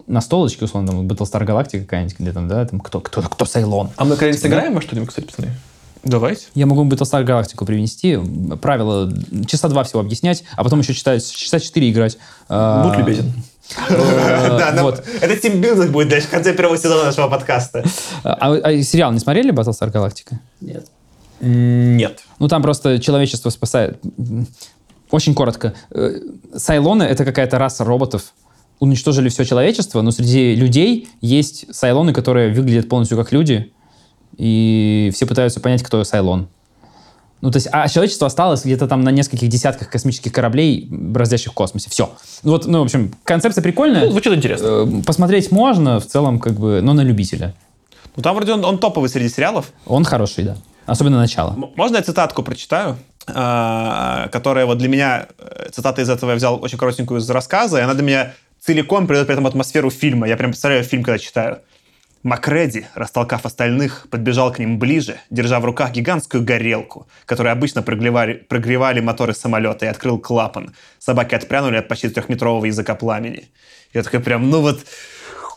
на столочке, условно, там, Battlestar Galactica какая-нибудь, где там, да, там, кто, кто, кто Сайлон. А мы когда-нибудь сыграем во что-нибудь, кстати, пацаны? Давайте. Я могу Battlestar Galactica привнести, правила часа два всего объяснять, а потом еще читать, часа четыре играть. А, Будь любезен. Вот. это тимбилдинг будет дальше в конце первого сезона нашего подкаста. А, а сериал не смотрели Battlestar Galactica? Нет. Нет. Ну, там просто человечество спасает. Очень коротко. Э, Сайлоны — это какая-то раса роботов. Уничтожили все человечество, но среди людей есть сайлоны, которые выглядят полностью как люди. и все пытаются понять, кто Сайлон. Ну, то есть, а человечество осталось где-то там на нескольких десятках космических кораблей, бороздящих в космосе. Все. Вот, ну, в общем, концепция прикольная. Ну, звучит интересно. Э, Посмотреть можно, в целом, как бы, но на любителя. Ну, там вроде он, он топовый среди сериалов. Он хороший, да. Особенно начало. Можно я цитатку прочитаю? А, которая вот для меня, э, цитата из этого я взял очень коротенькую из рассказа, и она для меня целиком придает при этом атмосферу фильма. Я прям представляю фильм, когда читаю. Макреди, растолкав остальных, подбежал к ним ближе, держа в руках гигантскую горелку, которой обычно прогревали, прогревали моторы самолета, и открыл клапан. Собаки отпрянули от почти трехметрового языка пламени. Я такой прям, ну вот,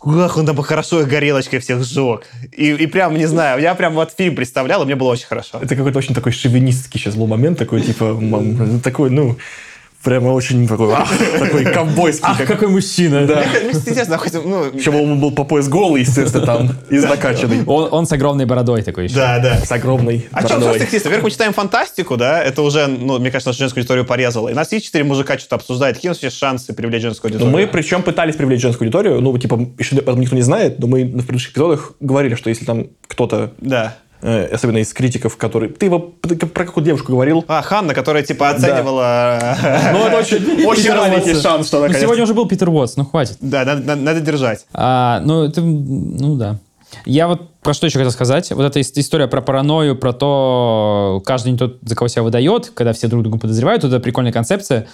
Ах, он там хорошо горелочкой всех сжег. И, и прям, не знаю, я прям вот фильм представлял, и мне было очень хорошо. Это какой-то очень такой шовинистский сейчас был момент, такой, типа, такой, ну, прямо очень такой, ах, такой ковбойский. как- какой мужчина! Да. Мне интересно, хоть, ну, Причем он был по пояс голый, естественно, там, и накачанный. Он, он с огромной бородой такой еще. да, да. С огромной А что, бородой. что стихисты? Во-первых, мы читаем фантастику, да, это уже, ну, мне кажется, нашу женскую аудиторию порезало. И нас есть четыре мужика что-то обсуждают, какие у нас есть шансы привлечь женскую Ну, аудиторию. мы причем пытались привлечь женскую аудиторию, ну, типа, еще об этом никто не знает, но мы в предыдущих эпизодах говорили, что если там кто-то, Да. Э, особенно из критиков, который... Ты его про какую девушку говорил? А, Ханна, которая, типа, оценивала... Ну, это очень, очень маленький шанс, что она, Ну, сегодня уже был Питер Уотс, ну хватит. Да, надо, держать. А, ну, это, ну да. Я вот про что еще хотел сказать. Вот эта ис- история про паранойю, про то, каждый не тот, за кого себя выдает, когда все друг друга подозревают, это прикольная концепция.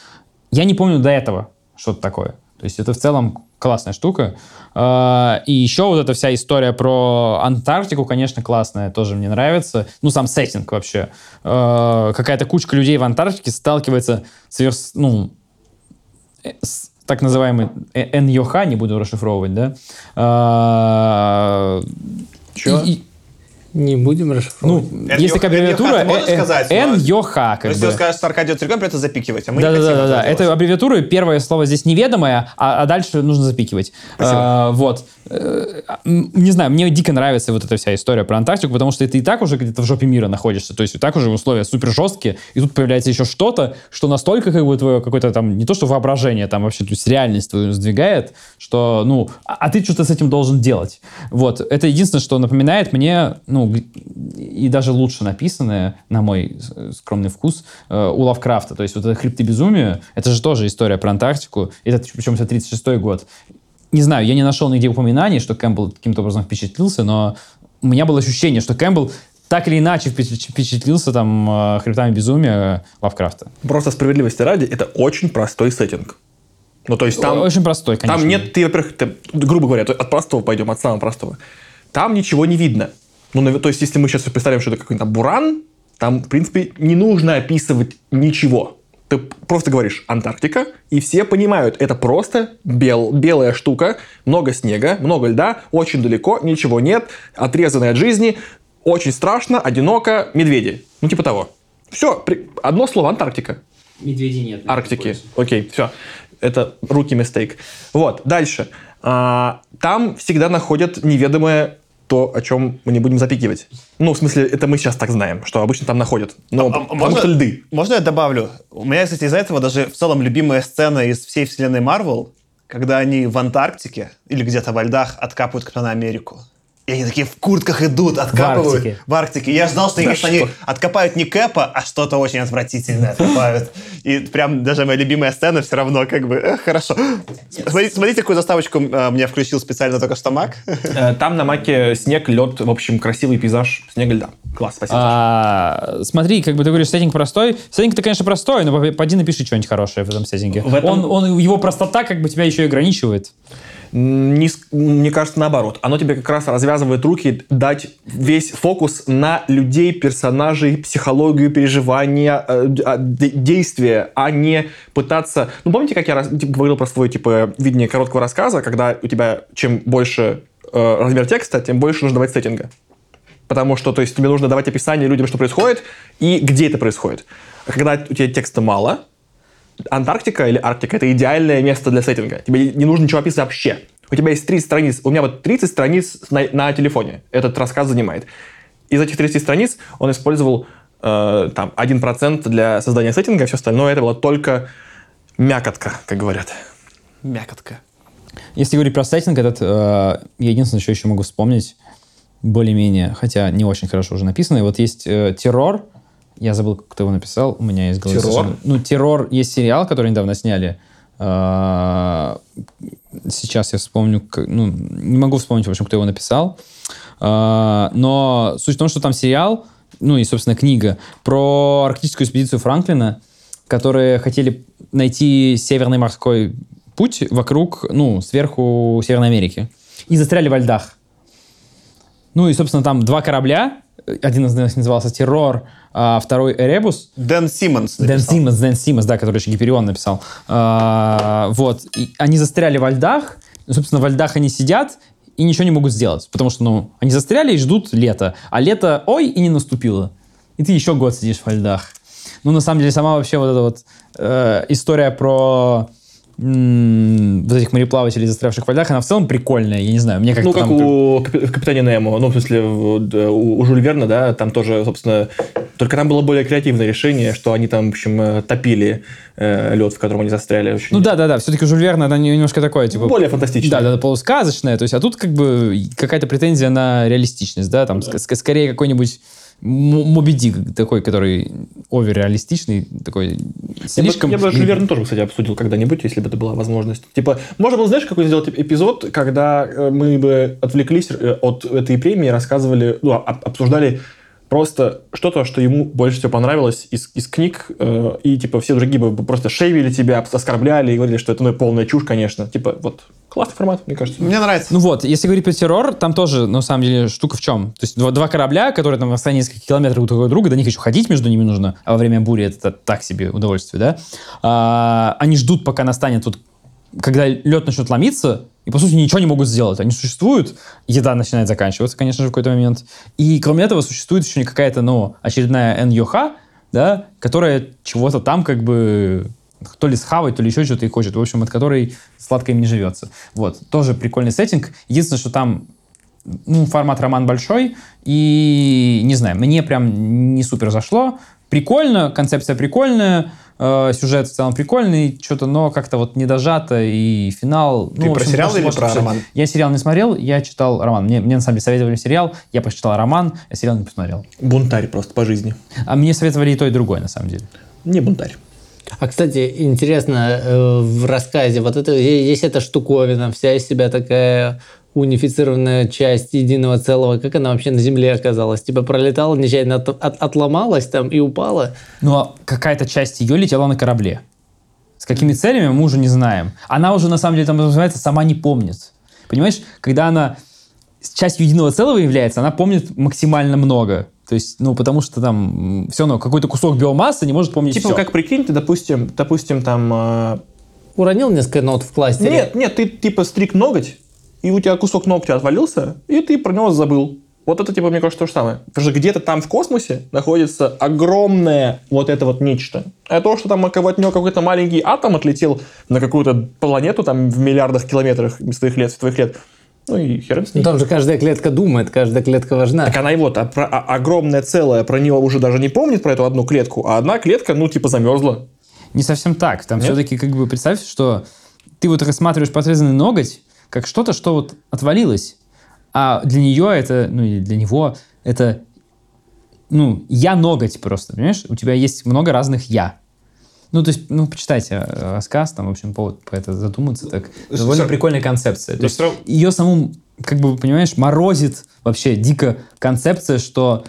Я не помню до этого что-то такое. То есть это в целом классная штука. А, И еще вот эта вся история про Антарктику, конечно, классная, тоже мне нравится. Ну, сам сеттинг вообще. А, Какая-то кучка людей в Антарктике сталкивается с, ну, э, с так называемый э, НЙОХ, не буду расшифровывать, да? А, и- и- Не будем расшифровывать. ну, есть такая аббревиатура ты э, э, сказать, но- НЙОХ, как Но если ты бы. скажешь Аркадию целиком, придется запикивать. А мы не Да, да, хотим да, да, да. Это аббревиатура, первое слово здесь неведомое, а, а дальше нужно запикивать. А, вот. Э, Не знаю, мне дико нравится вот эта вся история про Антарктику, потому что ты и так уже где-то в жопе мира находишься. То есть и так уже условия супер жесткие, и тут появляется еще что-то, что настолько как бы твое какое-то там, не то что воображение, там вообще то есть реальность твою сдвигает, что, ну, а, а ты что-то с этим должен делать. Вот. Это единственное, что напоминает мне, ну, г- и даже лучше написанное, на мой скромный вкус, э, у Лавкрафта. То есть вот это «Хребты безумия», это же тоже история про Антарктику. Это, причем это 36 год. Не знаю, я не нашел нигде упоминаний, что Кэмпбелл каким-то образом впечатлился, но у меня было ощущение, что Кэмпбелл так или иначе впечат- впечатлился там э, «Хребтами безумия» Лавкрафта. Просто справедливости ради, это очень простой сеттинг. Ну, то есть там... Очень простой, конечно. Там нет, ты, во-первых, ты, грубо говоря, от простого пойдем, от самого простого. Там ничего не видно. Ну, то есть, если мы сейчас представим, что это какой-то буран, там, в принципе, не нужно описывать ничего. Ты просто говоришь Антарктика, и все понимают, это просто бел, белая штука, много снега, много льда, очень далеко, ничего нет, отрезанный от жизни, очень страшно, одиноко, медведи. Ну, типа того. Все, одно слово Антарктика. Медведей нет. Арктики. Окей, все. Это руки мистейк. Вот, дальше. А, там всегда находят неведомое то, о чем мы не будем запикивать. Ну, в смысле, это мы сейчас так знаем, что обычно там находят. Но А- а потому можно- что льды. Можно я добавлю? У меня, кстати, из-за этого даже в целом любимая сцена из всей вселенной Марвел, когда они в Антарктике или где-то во льдах откапывают Капитана Америку. И они такие в куртках идут, откапывают. Арктике. В Арктике. Я ждал, что, Да конечно, они что? откопают не Кэпа, а что-то очень отвратительное откопают. И прям даже моя любимая сцена все равно как бы э, хорошо. Смотрите, смотрите, какую заставочку э, мне включил специально только что Мак. Э, Там на маке снег, лед, в общем, красивый пейзаж снега льда. Класс, спасибо. А, смотри, как бы ты говоришь, сеттинг простой. Сеттинг-то, конечно, простой, но по- поди напиши что-нибудь хорошее в этом сеттинге. В этом- Он, он, его простота как бы тебя еще и ограничивает. Не мне кажется, наоборот. Оно тебе как раз развязывает руки дать весь фокус на людей, персонажей, психологию, переживания, э, а, действия, а не пытаться... Ну, помните, как я говорил про свое типа, видение короткого рассказа, когда у тебя чем больше э, размер текста, тем больше нужно давать сеттинга. Потому что, то есть, тебе нужно давать описание людям, что происходит, и где это происходит. А когда у тебя текста мало, Антарктика или Арктика это идеальное место для сеттинга. Тебе не нужно ничего описывать вообще. У тебя есть 30 страниц. У меня вот 30 страниц на, на телефоне. Этот рассказ занимает. Из этих 30 страниц он использовал э, там 1% для создания сеттинга, все остальное это было только мякотка, как говорят. Мякотка. Если говорить про сеттинг, этот, э, я единственное, что еще могу вспомнить, более-менее, хотя не очень хорошо уже написанный. Вот есть э, «Террор», я забыл, кто его написал, у меня есть голове «Террор»? Ну, «Террор» есть сериал, который недавно сняли. А, Сейчас я вспомню, ну, не могу вспомнить, в общем, кто его написал. А, Но суть в том, что там сериал, ну и, собственно, книга про арктическую экспедицию Франклина, которые хотели найти северный морской путь вокруг, ну, сверху Северной Америки. И застряли во льдах. Ну и, собственно, там два корабля. Один из них назывался «Террор», а второй «Эребус». Дэн Симмонс Дэн написал. Симмонс, Дэн Симмонс, да, который еще Гиперион написал. А, вот. И они застряли во льдах. Ну, собственно, во льдах они сидят и ничего не могут сделать. Потому что, ну, они застряли и ждут лета. А лето, ой, и не наступило. И ты еще год сидишь во льдах. Ну, на самом деле, сама вообще вот эта вот э, история про вот этих мореплавателей, застрявших во льдах, она в целом прикольная. Я не знаю, мне как-то Ну, как там... у Капи- в Капитане Немо. Ну, в смысле, в- да, у, у Жюль Верна, да, там тоже, собственно... Только там было более креативное решение, что они там, в общем, э, топили э, лед, в котором они застряли. Очень... Ну да, да, да. Все-таки Жюль Верн, это немножко такое, типа... Более фантастичное. Да, да, да, полусказочное. То есть, а тут как бы какая-то претензия на реалистичность, да, там ск- ск- скорее какой-нибудь Моби Дик такой, который оверреалистичный, такой Я бы- слишком... Я бы Жюль тоже, кстати, обсудил когда-нибудь, если бы это была возможность. Типа, можно было, знаешь, какой сделать эпизод, когда э, мы бы отвлеклись э, от этой премии, рассказывали, ну, об- обсуждали просто что-то, что ему больше всего понравилось из, из книг, э, и, типа, все другие бы просто шейвили тебя, оскорбляли и говорили, что это, ну, полная чушь, конечно. Типа, вот, классный формат, мне кажется. Мне нравится. Ну вот, если говорить про террор, там тоже, на самом деле, штука в чем? То есть два, два корабля, которые там в расстоянии нескольких километров друг от друга, до них еще ходить между ними нужно, а во время бури это так себе удовольствие, да? А, они ждут, пока настанет вот, когда лед начнет ломиться, и, по сути, ничего не могут сделать. Они существуют, еда начинает заканчиваться, конечно же, в какой-то момент. И, кроме этого, существует еще какая-то, ну, очередная Н-Йоха, да, которая чего-то там как бы то ли схавать, то ли еще что-то и хочет. В общем, от которой сладко им не живется. Вот. Тоже прикольный сеттинг. Единственное, что там ну, формат роман большой, и, не знаю, мне прям не супер зашло. Прикольно, концепция прикольная, э, сюжет в целом прикольный, что-то, но как-то вот не дожато, и финал... Ты ну, про общем, сериал может, или может, про роман? Я сериал не смотрел, я читал роман. Мне, мне на самом деле советовали сериал, я прочитал роман, я сериал не посмотрел. Бунтарь просто по жизни. А мне советовали и то, и другое, на самом деле. Не бунтарь. А, кстати, интересно, э, в рассказе вот это есть эта штуковина, вся из себя такая унифицированная часть единого целого, как она вообще на Земле оказалась? Типа пролетала, нечаянно от- от- отломалась там и упала? Ну, а какая-то часть ее летела на корабле. С какими целями мы уже не знаем. Она уже, на самом деле, там называется, сама не помнит. Понимаешь, когда она частью единого целого является, она помнит максимально много. То есть, ну, потому что там все равно какой-то кусок биомассы не может помнить Типа, всё. как прикинь, ты, допустим, допустим, там... э, Уронил несколько нот в кластере? Нет, нет, ты типа стриг ноготь, и у тебя кусок ногтя отвалился, и ты про него забыл. Вот это, типа, мне кажется, то же самое. Потому что где-то там в космосе находится огромное вот это вот нечто. А то, что там от него какой-то маленький атом отлетел на какую-то планету там в миллиардах километрах из твоих лет, твоих лет, ну и хер с Ну, ней. там же каждая клетка думает, каждая клетка важна. Так она и вот, а про- а- огромное целое про нее уже даже не помнит, про эту одну клетку, а одна клетка, ну, типа, замерзла. Не совсем так. Там Нет? все-таки, как бы, представь, что ты вот рассматриваешь подрезанный ноготь как что-то, что вот отвалилось. А для нее это, ну, или для него это, ну, я ноготь просто, понимаешь? У тебя есть много разных я. Ну, то есть, ну, почитайте э, рассказ, там, в общем, повод про это задуматься, так. Довольно всё- прикольная концепция. То но есть, равно- ее саму, как бы, понимаешь, морозит вообще дико концепция, что,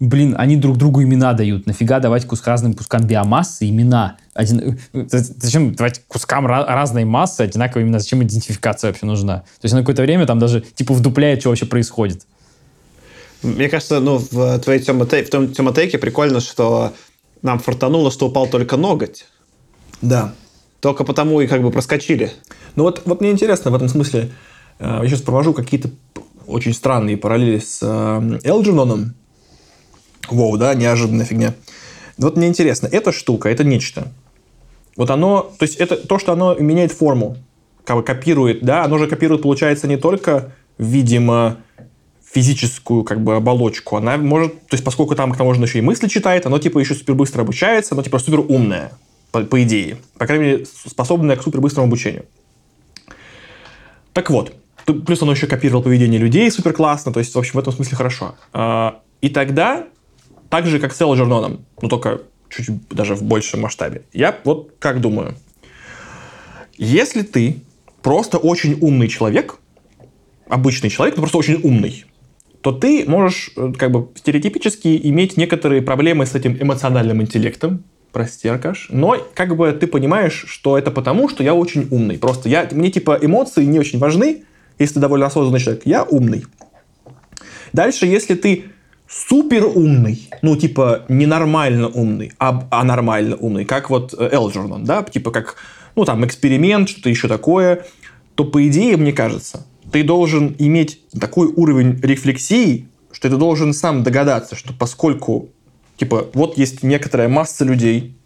блин, они друг другу имена дают. Нафига давать кус разным кускам биомассы имена? Один, э, зачем давать кускам ра- разной массы одинаковые имена? Зачем идентификация вообще нужна? То есть, на какое-то время там даже, типа, вдупляет, что вообще происходит. Мне кажется, ну, в твоей темоте- в том темотейке прикольно, что нам фартануло, что упал только ноготь. Да. Только потому и как бы проскочили. Ну вот, вот мне интересно в этом смысле, э, я сейчас провожу какие-то очень странные параллели с э, Элджиноном. Воу, да, неожиданная фигня. Вот мне интересно, эта штука, это нечто. Вот оно, то есть это то, что оно меняет форму, как бы копирует, да, оно же копирует, получается, не только, видимо, физическую как бы оболочку, она может, то есть поскольку там к тому же оно еще и мысли читает, оно типа еще супер быстро обучается, оно типа супер умное, по, по идее, по крайней мере, способное к супер быстрому обучению. Так вот, Плюс он еще копировал поведение людей супер классно, то есть, в общем, в этом смысле хорошо. А, И тогда, так же, как с Элджерноном, но только чуть даже в большем масштабе, я вот как думаю. Если ты просто очень умный человек, обычный человек, но просто очень умный, то ты можешь э, как бы стереотипически иметь некоторые проблемы с этим эмоциональным интеллектом, прости, Аркаш, но как бы ты понимаешь, что это потому, что я очень умный. Просто я, мне типа эмоции не очень важны, если ты довольно осознанный человек. Я умный. Дальше, если ты супер умный, ну, типа, ненормально умный, а, а нормально умный, как вот э, Элджернон, да, типа как, ну, там, эксперимент, что-то еще такое, то, по идее, мне кажется, ты должен иметь такой уровень рефлексии, что ты должен сам догадаться, что поскольку, типа, вот есть некоторая масса людей,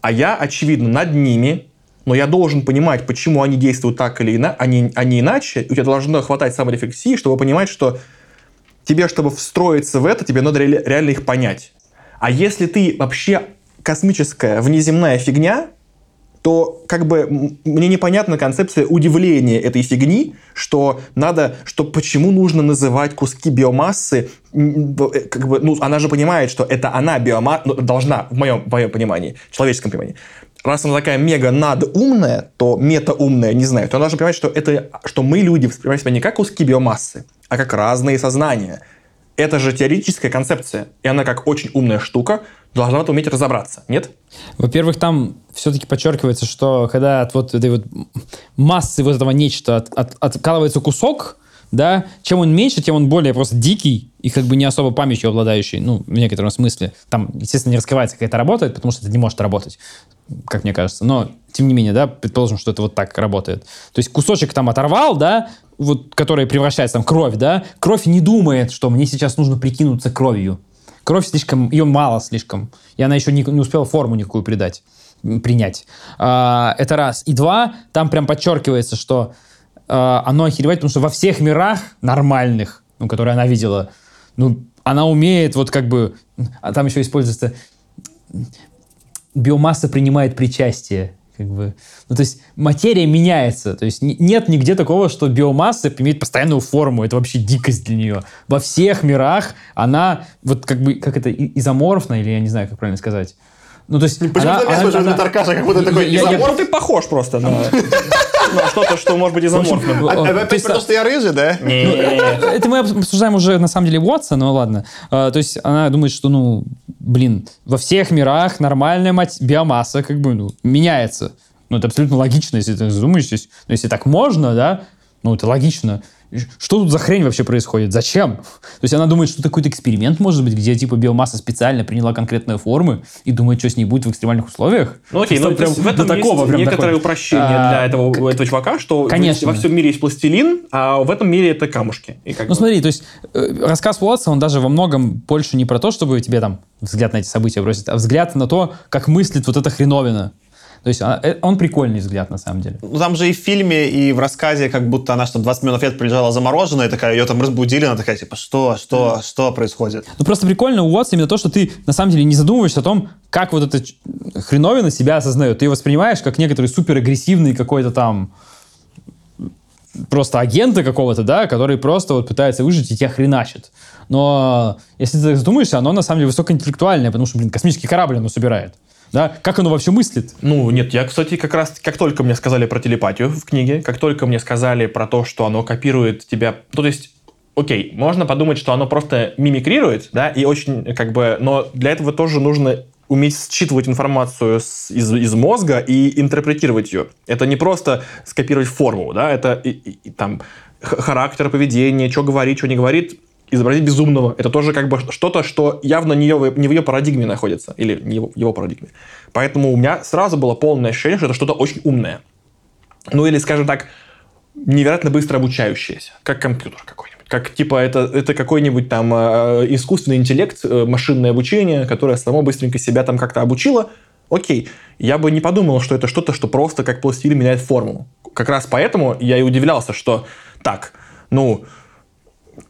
а я, очевидно, над ними, но я должен понимать, почему они действуют так или ина- они, а не иначе, у тебя должно хватать саморефлексии, чтобы понимать, что тебе, чтобы встроиться в это, тебе надо ре- реально их понять. А если ты вообще космическая, внеземная фигня, то как бы мне непонятна концепция удивления этой фигни, что надо, что почему нужно называть куски биомассы, э, как бы, ну, она же понимает, что это она биомасса, должна, в моем, в моем понимании, человеческом понимании. Раз она такая мега надумная, то метаумная, не знаю, то она должна понимать, что, это, что мы, люди, воспринимаем себя не как куски биомассы, а как разные сознания. Это же теоретическая концепция, и она как очень умная штука должна уметь разобраться, нет? Во-первых, там все-таки подчеркивается, что когда от вот этой вот массы вот этого нечто от- от- откалывается кусок, да, чем он меньше, тем он более просто дикий и как бы не особо памятью обладающий, ну, в некотором смысле. Там, естественно, не раскрывается, как это работает, потому что это не может работать, как мне кажется. Но, тем не менее, да, предположим, что это вот так работает. То есть кусочек там оторвал, да, вот, который превращается там кровь, да, кровь не думает, что мне сейчас нужно прикинуться кровью. Кровь слишком, ее мало слишком, и она еще не, не успела форму никакую придать, принять. А, это раз. И два, там прям подчеркивается, что оно охеревает, потому что во всех мирах нормальных, ну, которые она видела, ну, она умеет вот как бы... А там еще используется... Биомасса принимает причастие. Как бы. Ну, то есть материя меняется. То есть нет нигде такого, что биомасса имеет постоянную форму. Это вообще дикость для нее. Во всех мирах она вот как бы, как это, изоморфна, или я не знаю, как правильно сказать. Ну, то есть... Почему она- ты меня она- она- это Аркаша, как будто такой Я- я- изоморф? Ну, ты похож просто на, на что-то, что может быть изоморфным. В общем, А- то Опять то, что я рыжий, да? Ну, Это мы обсуждаем уже, на самом деле, Уотса, но ладно. А, То есть она думает, что, ну, блин, во всех мирах нормальная мать, биомасса как бы ну, меняется. Ну, это абсолютно логично, если ты задумаешься. Ну, если так можно, да, ну, это логично. Что тут за хрень вообще происходит? Зачем? То есть она думает, что это какой-то эксперимент, может быть, где типа биомасса специально приняла конкретные формы и думает, что с ней будет в экстремальных условиях? Ну окей, ну, прям в этом до такого есть прям некоторое доходит. упрощение А, для этого, этого чувака, что Конечно. во всем мире есть пластилин, а в этом мире это камушки. И как Ну бы- смотри, то есть э, рассказ Уотса, он даже во многом больше не про то, чтобы тебе там взгляд на эти события бросить, а взгляд на то, как мыслит вот эта хреновина. То есть а, э, он прикольный взгляд на самом деле. Ну, там же и в фильме, и в рассказе, как будто она что 20 миллионов лет прилежала замороженная, и такая, ее там разбудили, она такая, типа, что, что, что происходит? Ну просто прикольно у Уотса именно то, что ты на самом деле не задумываешься о том, как вот эта хреновина себя осознает. Ты ее воспринимаешь как некоторый суперагрессивный какой-то там просто агента какого-то, да, который просто вот пытается выжить и тебя хреначит. Но если ты так задумаешься, оно на самом деле высокоинтеллектуальное, потому что, блин, космический корабль оно собирает. Да? Как оно вообще мыслит? Ну, нет, я, кстати, как раз, как только мне сказали про телепатию в книге, как только мне сказали про то, что оно копирует тебя, то есть, окей, можно подумать, что оно просто мимикрирует, да, и очень, как бы, но для этого тоже нужно уметь считывать информацию с- из, из мозга и интерпретировать ее. Это не просто скопировать форму, да, это и- и- и там характер, поведение, что говорит, что не говорит, изобразить безумного. Это тоже как бы что-то, что явно не, его- не в ее парадигме находится, или не в его парадигме. Поэтому у меня сразу было полное ощущение, что это что-то очень умное. Ну или, скажем так, невероятно быстро обучающееся, как компьютер какой-нибудь. Как типа это, это какой-нибудь там э, искусственный интеллект, э, машинное обучение, которое само быстренько себя там как-то обучило. Окей, я бы не подумал, что это что-то, что просто как пластилин меняет форму. Как раз поэтому я и удивлялся, что так, ну,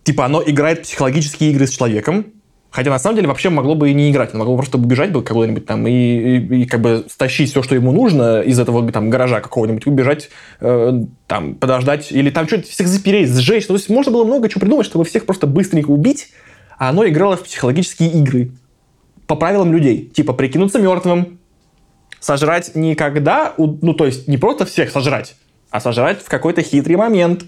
типа оно играет психологические игры с человеком, Хотя на самом деле вообще могло бы и не играть. Он могло бы просто убежать бы куда-нибудь там и, и, и как бы стащить все, что ему нужно из этого там гаража какого-нибудь, убежать, э, там, подождать, или там что-то всех запереть, сжечь. Ну, то есть можно было много чего придумать, чтобы всех просто быстренько убить, а оно играло в психологические игры по правилам людей. Типа прикинуться мертвым, сожрать никогда, ну, то есть не просто всех сожрать, а сожрать в какой-то хитрый момент.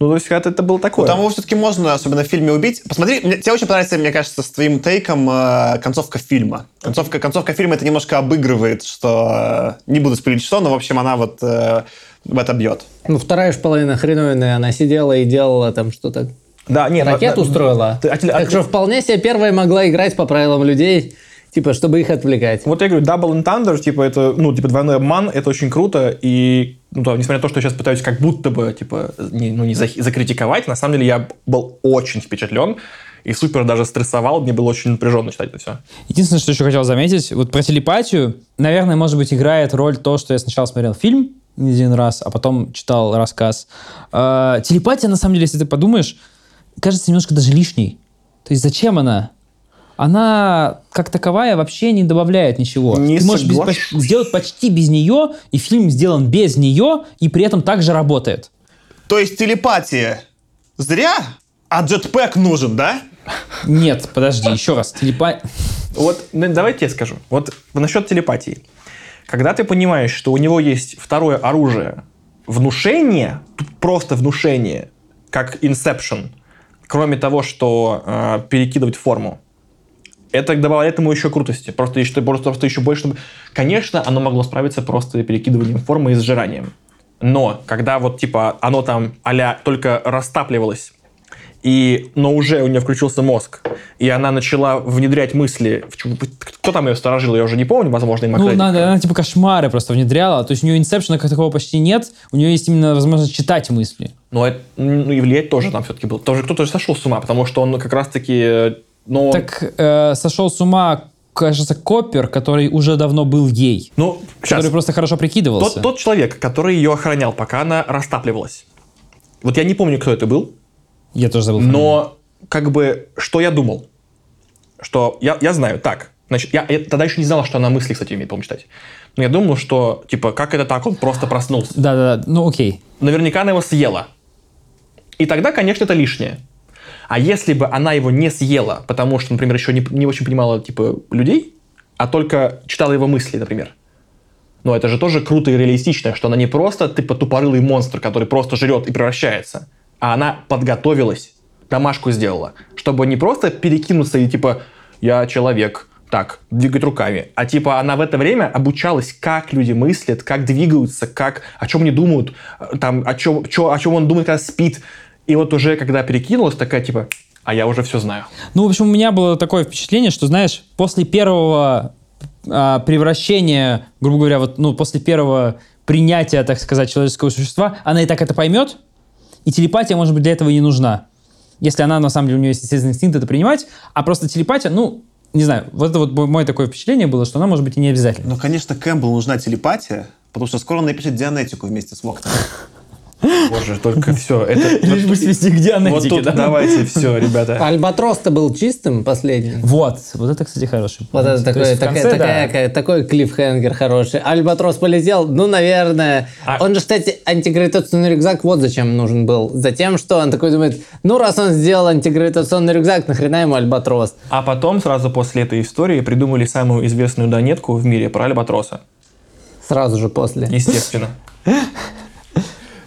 Ну, то есть это, это было такое. Там его все-таки можно, особенно в фильме, убить. Посмотри, мне, тебе очень понравится, мне кажется, с твоим тейком э, концовка фильма. Концовка, концовка фильма это немножко обыгрывает, что... э, не буду спилить что, но, в общем, она вот э, в это бьет. Ну, вторая же половина хреновина, она сидела и делала там что-то. да, нет, Ракету да, устроила. Ты- а а так теле- что вполне себе первая могла играть по правилам людей, типа, чтобы их отвлекать. Вот я говорю, Double and Thunder, типа, это, ну, типа, двойной обман, это очень круто, и, ну, да, несмотря на то, что я сейчас пытаюсь как будто бы, типа, не, ну, не зах- закритиковать, на самом деле я был очень впечатлен, и супер даже стрессовал, мне было очень напряженно читать это все. Единственное, что еще хотел заметить, вот про телепатию, наверное, может быть, играет роль то, что я сначала смотрел фильм один раз, а потом читал рассказ. Э, телепатия, на самом деле, если ты подумаешь, кажется немножко даже лишней. То есть зачем она? Она, как таковая, вообще не добавляет ничего. Не ты можешь без- сделать почти без нее, и фильм сделан без нее, и при этом также работает. То есть телепатия зря, а джетпэк нужен, да? Нет, подожди, еще раз. Телепатия... Вот, ну, давайте я скажу. Вот насчет телепатии. Когда ты понимаешь, что у него есть второе оружие, внушение, просто внушение, как Inception, кроме того, что э, перекидывать форму, это добавляет ему еще крутости. Просто еще, просто, просто еще больше... Конечно, оно могло справиться просто перекидыванием формы и сжиранием. Но когда вот типа оно там а только растапливалось, и, но уже у нее включился мозг, и она начала внедрять мысли. Кто там ее сторожил, я уже не помню, возможно, и Ну, она, она типа кошмары просто внедряла. То есть у нее инсепшена как такого почти нет. У нее есть именно возможность читать мысли. Но это, ну, и влиять тоже там все-таки был. Тоже кто-то же сошел с ума, потому что он как раз-таки... Ну, Так э, сошел с ума, кажется, Коппер, который уже давно был ей. ну сейчас. Который просто хорошо прикидывался. Тот, тот человек, который ее охранял, пока она растапливалась. Вот я не помню, кто это был, Я тоже забыл. фамилию. но как бы, что я думал? Что я, я знаю, так, значит, я, я тогда еще не знал, что она мысли, кстати, умеет, по читать. Но я думал, что, типа, как это так, он просто проснулся. Да-да-да, ну окей. наверняка она его съела. И тогда, конечно, это лишнее. А если бы она его не съела, потому что, например, еще не, не очень понимала, типа, людей, а только читала его мысли, например. Но это же тоже круто и реалистично, что она не просто, типа, тупорылый монстр, который просто жрет и превращается, а она подготовилась, домашку сделала, чтобы не просто перекинуться и, типа, я человек, так, двигать руками. А типа она в это время обучалась, как люди мыслят, как двигаются, как, о чем они думают, э, там, о чем, чё- о чем он думает, когда спит. И вот уже, когда перекинулась, такая типа, а я уже все знаю. Ну, в общем, у меня было такое впечатление, что, знаешь, после первого а, превращения, грубо говоря, вот, ну, после первого принятия, так сказать, человеческого существа, она и так это поймет, и телепатия, может быть, для этого и не нужна. Если она, на самом деле, у нее есть естественный инстинкт это принимать, а просто телепатия, ну, не знаю, вот это вот мое такое впечатление было, что она, может быть, и не обязательно. Ну, конечно, Кэмпбеллу нужна телепатия, потому что скоро он напишет Дианетику вместе с Воктом. Боже, только все. Это, Лишь бы свести к вот дианетике, тут да? давайте все, ребята. Альбатрос-то был чистым последним. Вот, вот это, кстати, хороший. Вот это То такой, такая, конце, да. такая- такой клиффхенгер хороший. Альбатрос полетел, ну, наверное. А- Он же, кстати, антигравитационный рюкзак вот зачем нужен был. Затем, что он такой думает, ну, раз он сделал антигравитационный рюкзак, нахрена ему Альбатрос? А потом, сразу после этой истории, придумали самую известную донетку в мире про Альбатроса. Сразу же после. Естественно.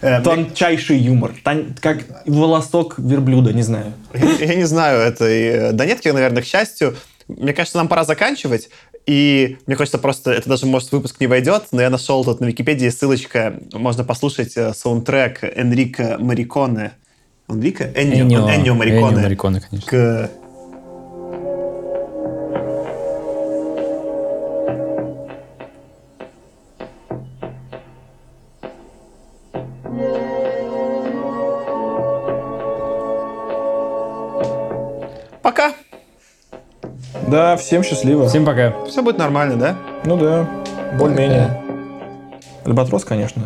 Э, мне- Тончайший юмор. Тон- как волосок верблюда, не знаю. Я не знаю этой э, Донетки, наверное, к счастью. Мне кажется, нам пора заканчивать. И мне кажется, просто это даже, может, выпуск не войдет, но я нашел тут на Википедии ссылочка, можно послушать э, саундтрек Энрико Мариконе. Энрико? Эннио, Эннио Мариконе. Эннио Мариконе, конечно. К... Пока. Да, всем счастливо. Всем пока. Все будет нормально, да? Ну да, более-менее. Альбатрос, конечно.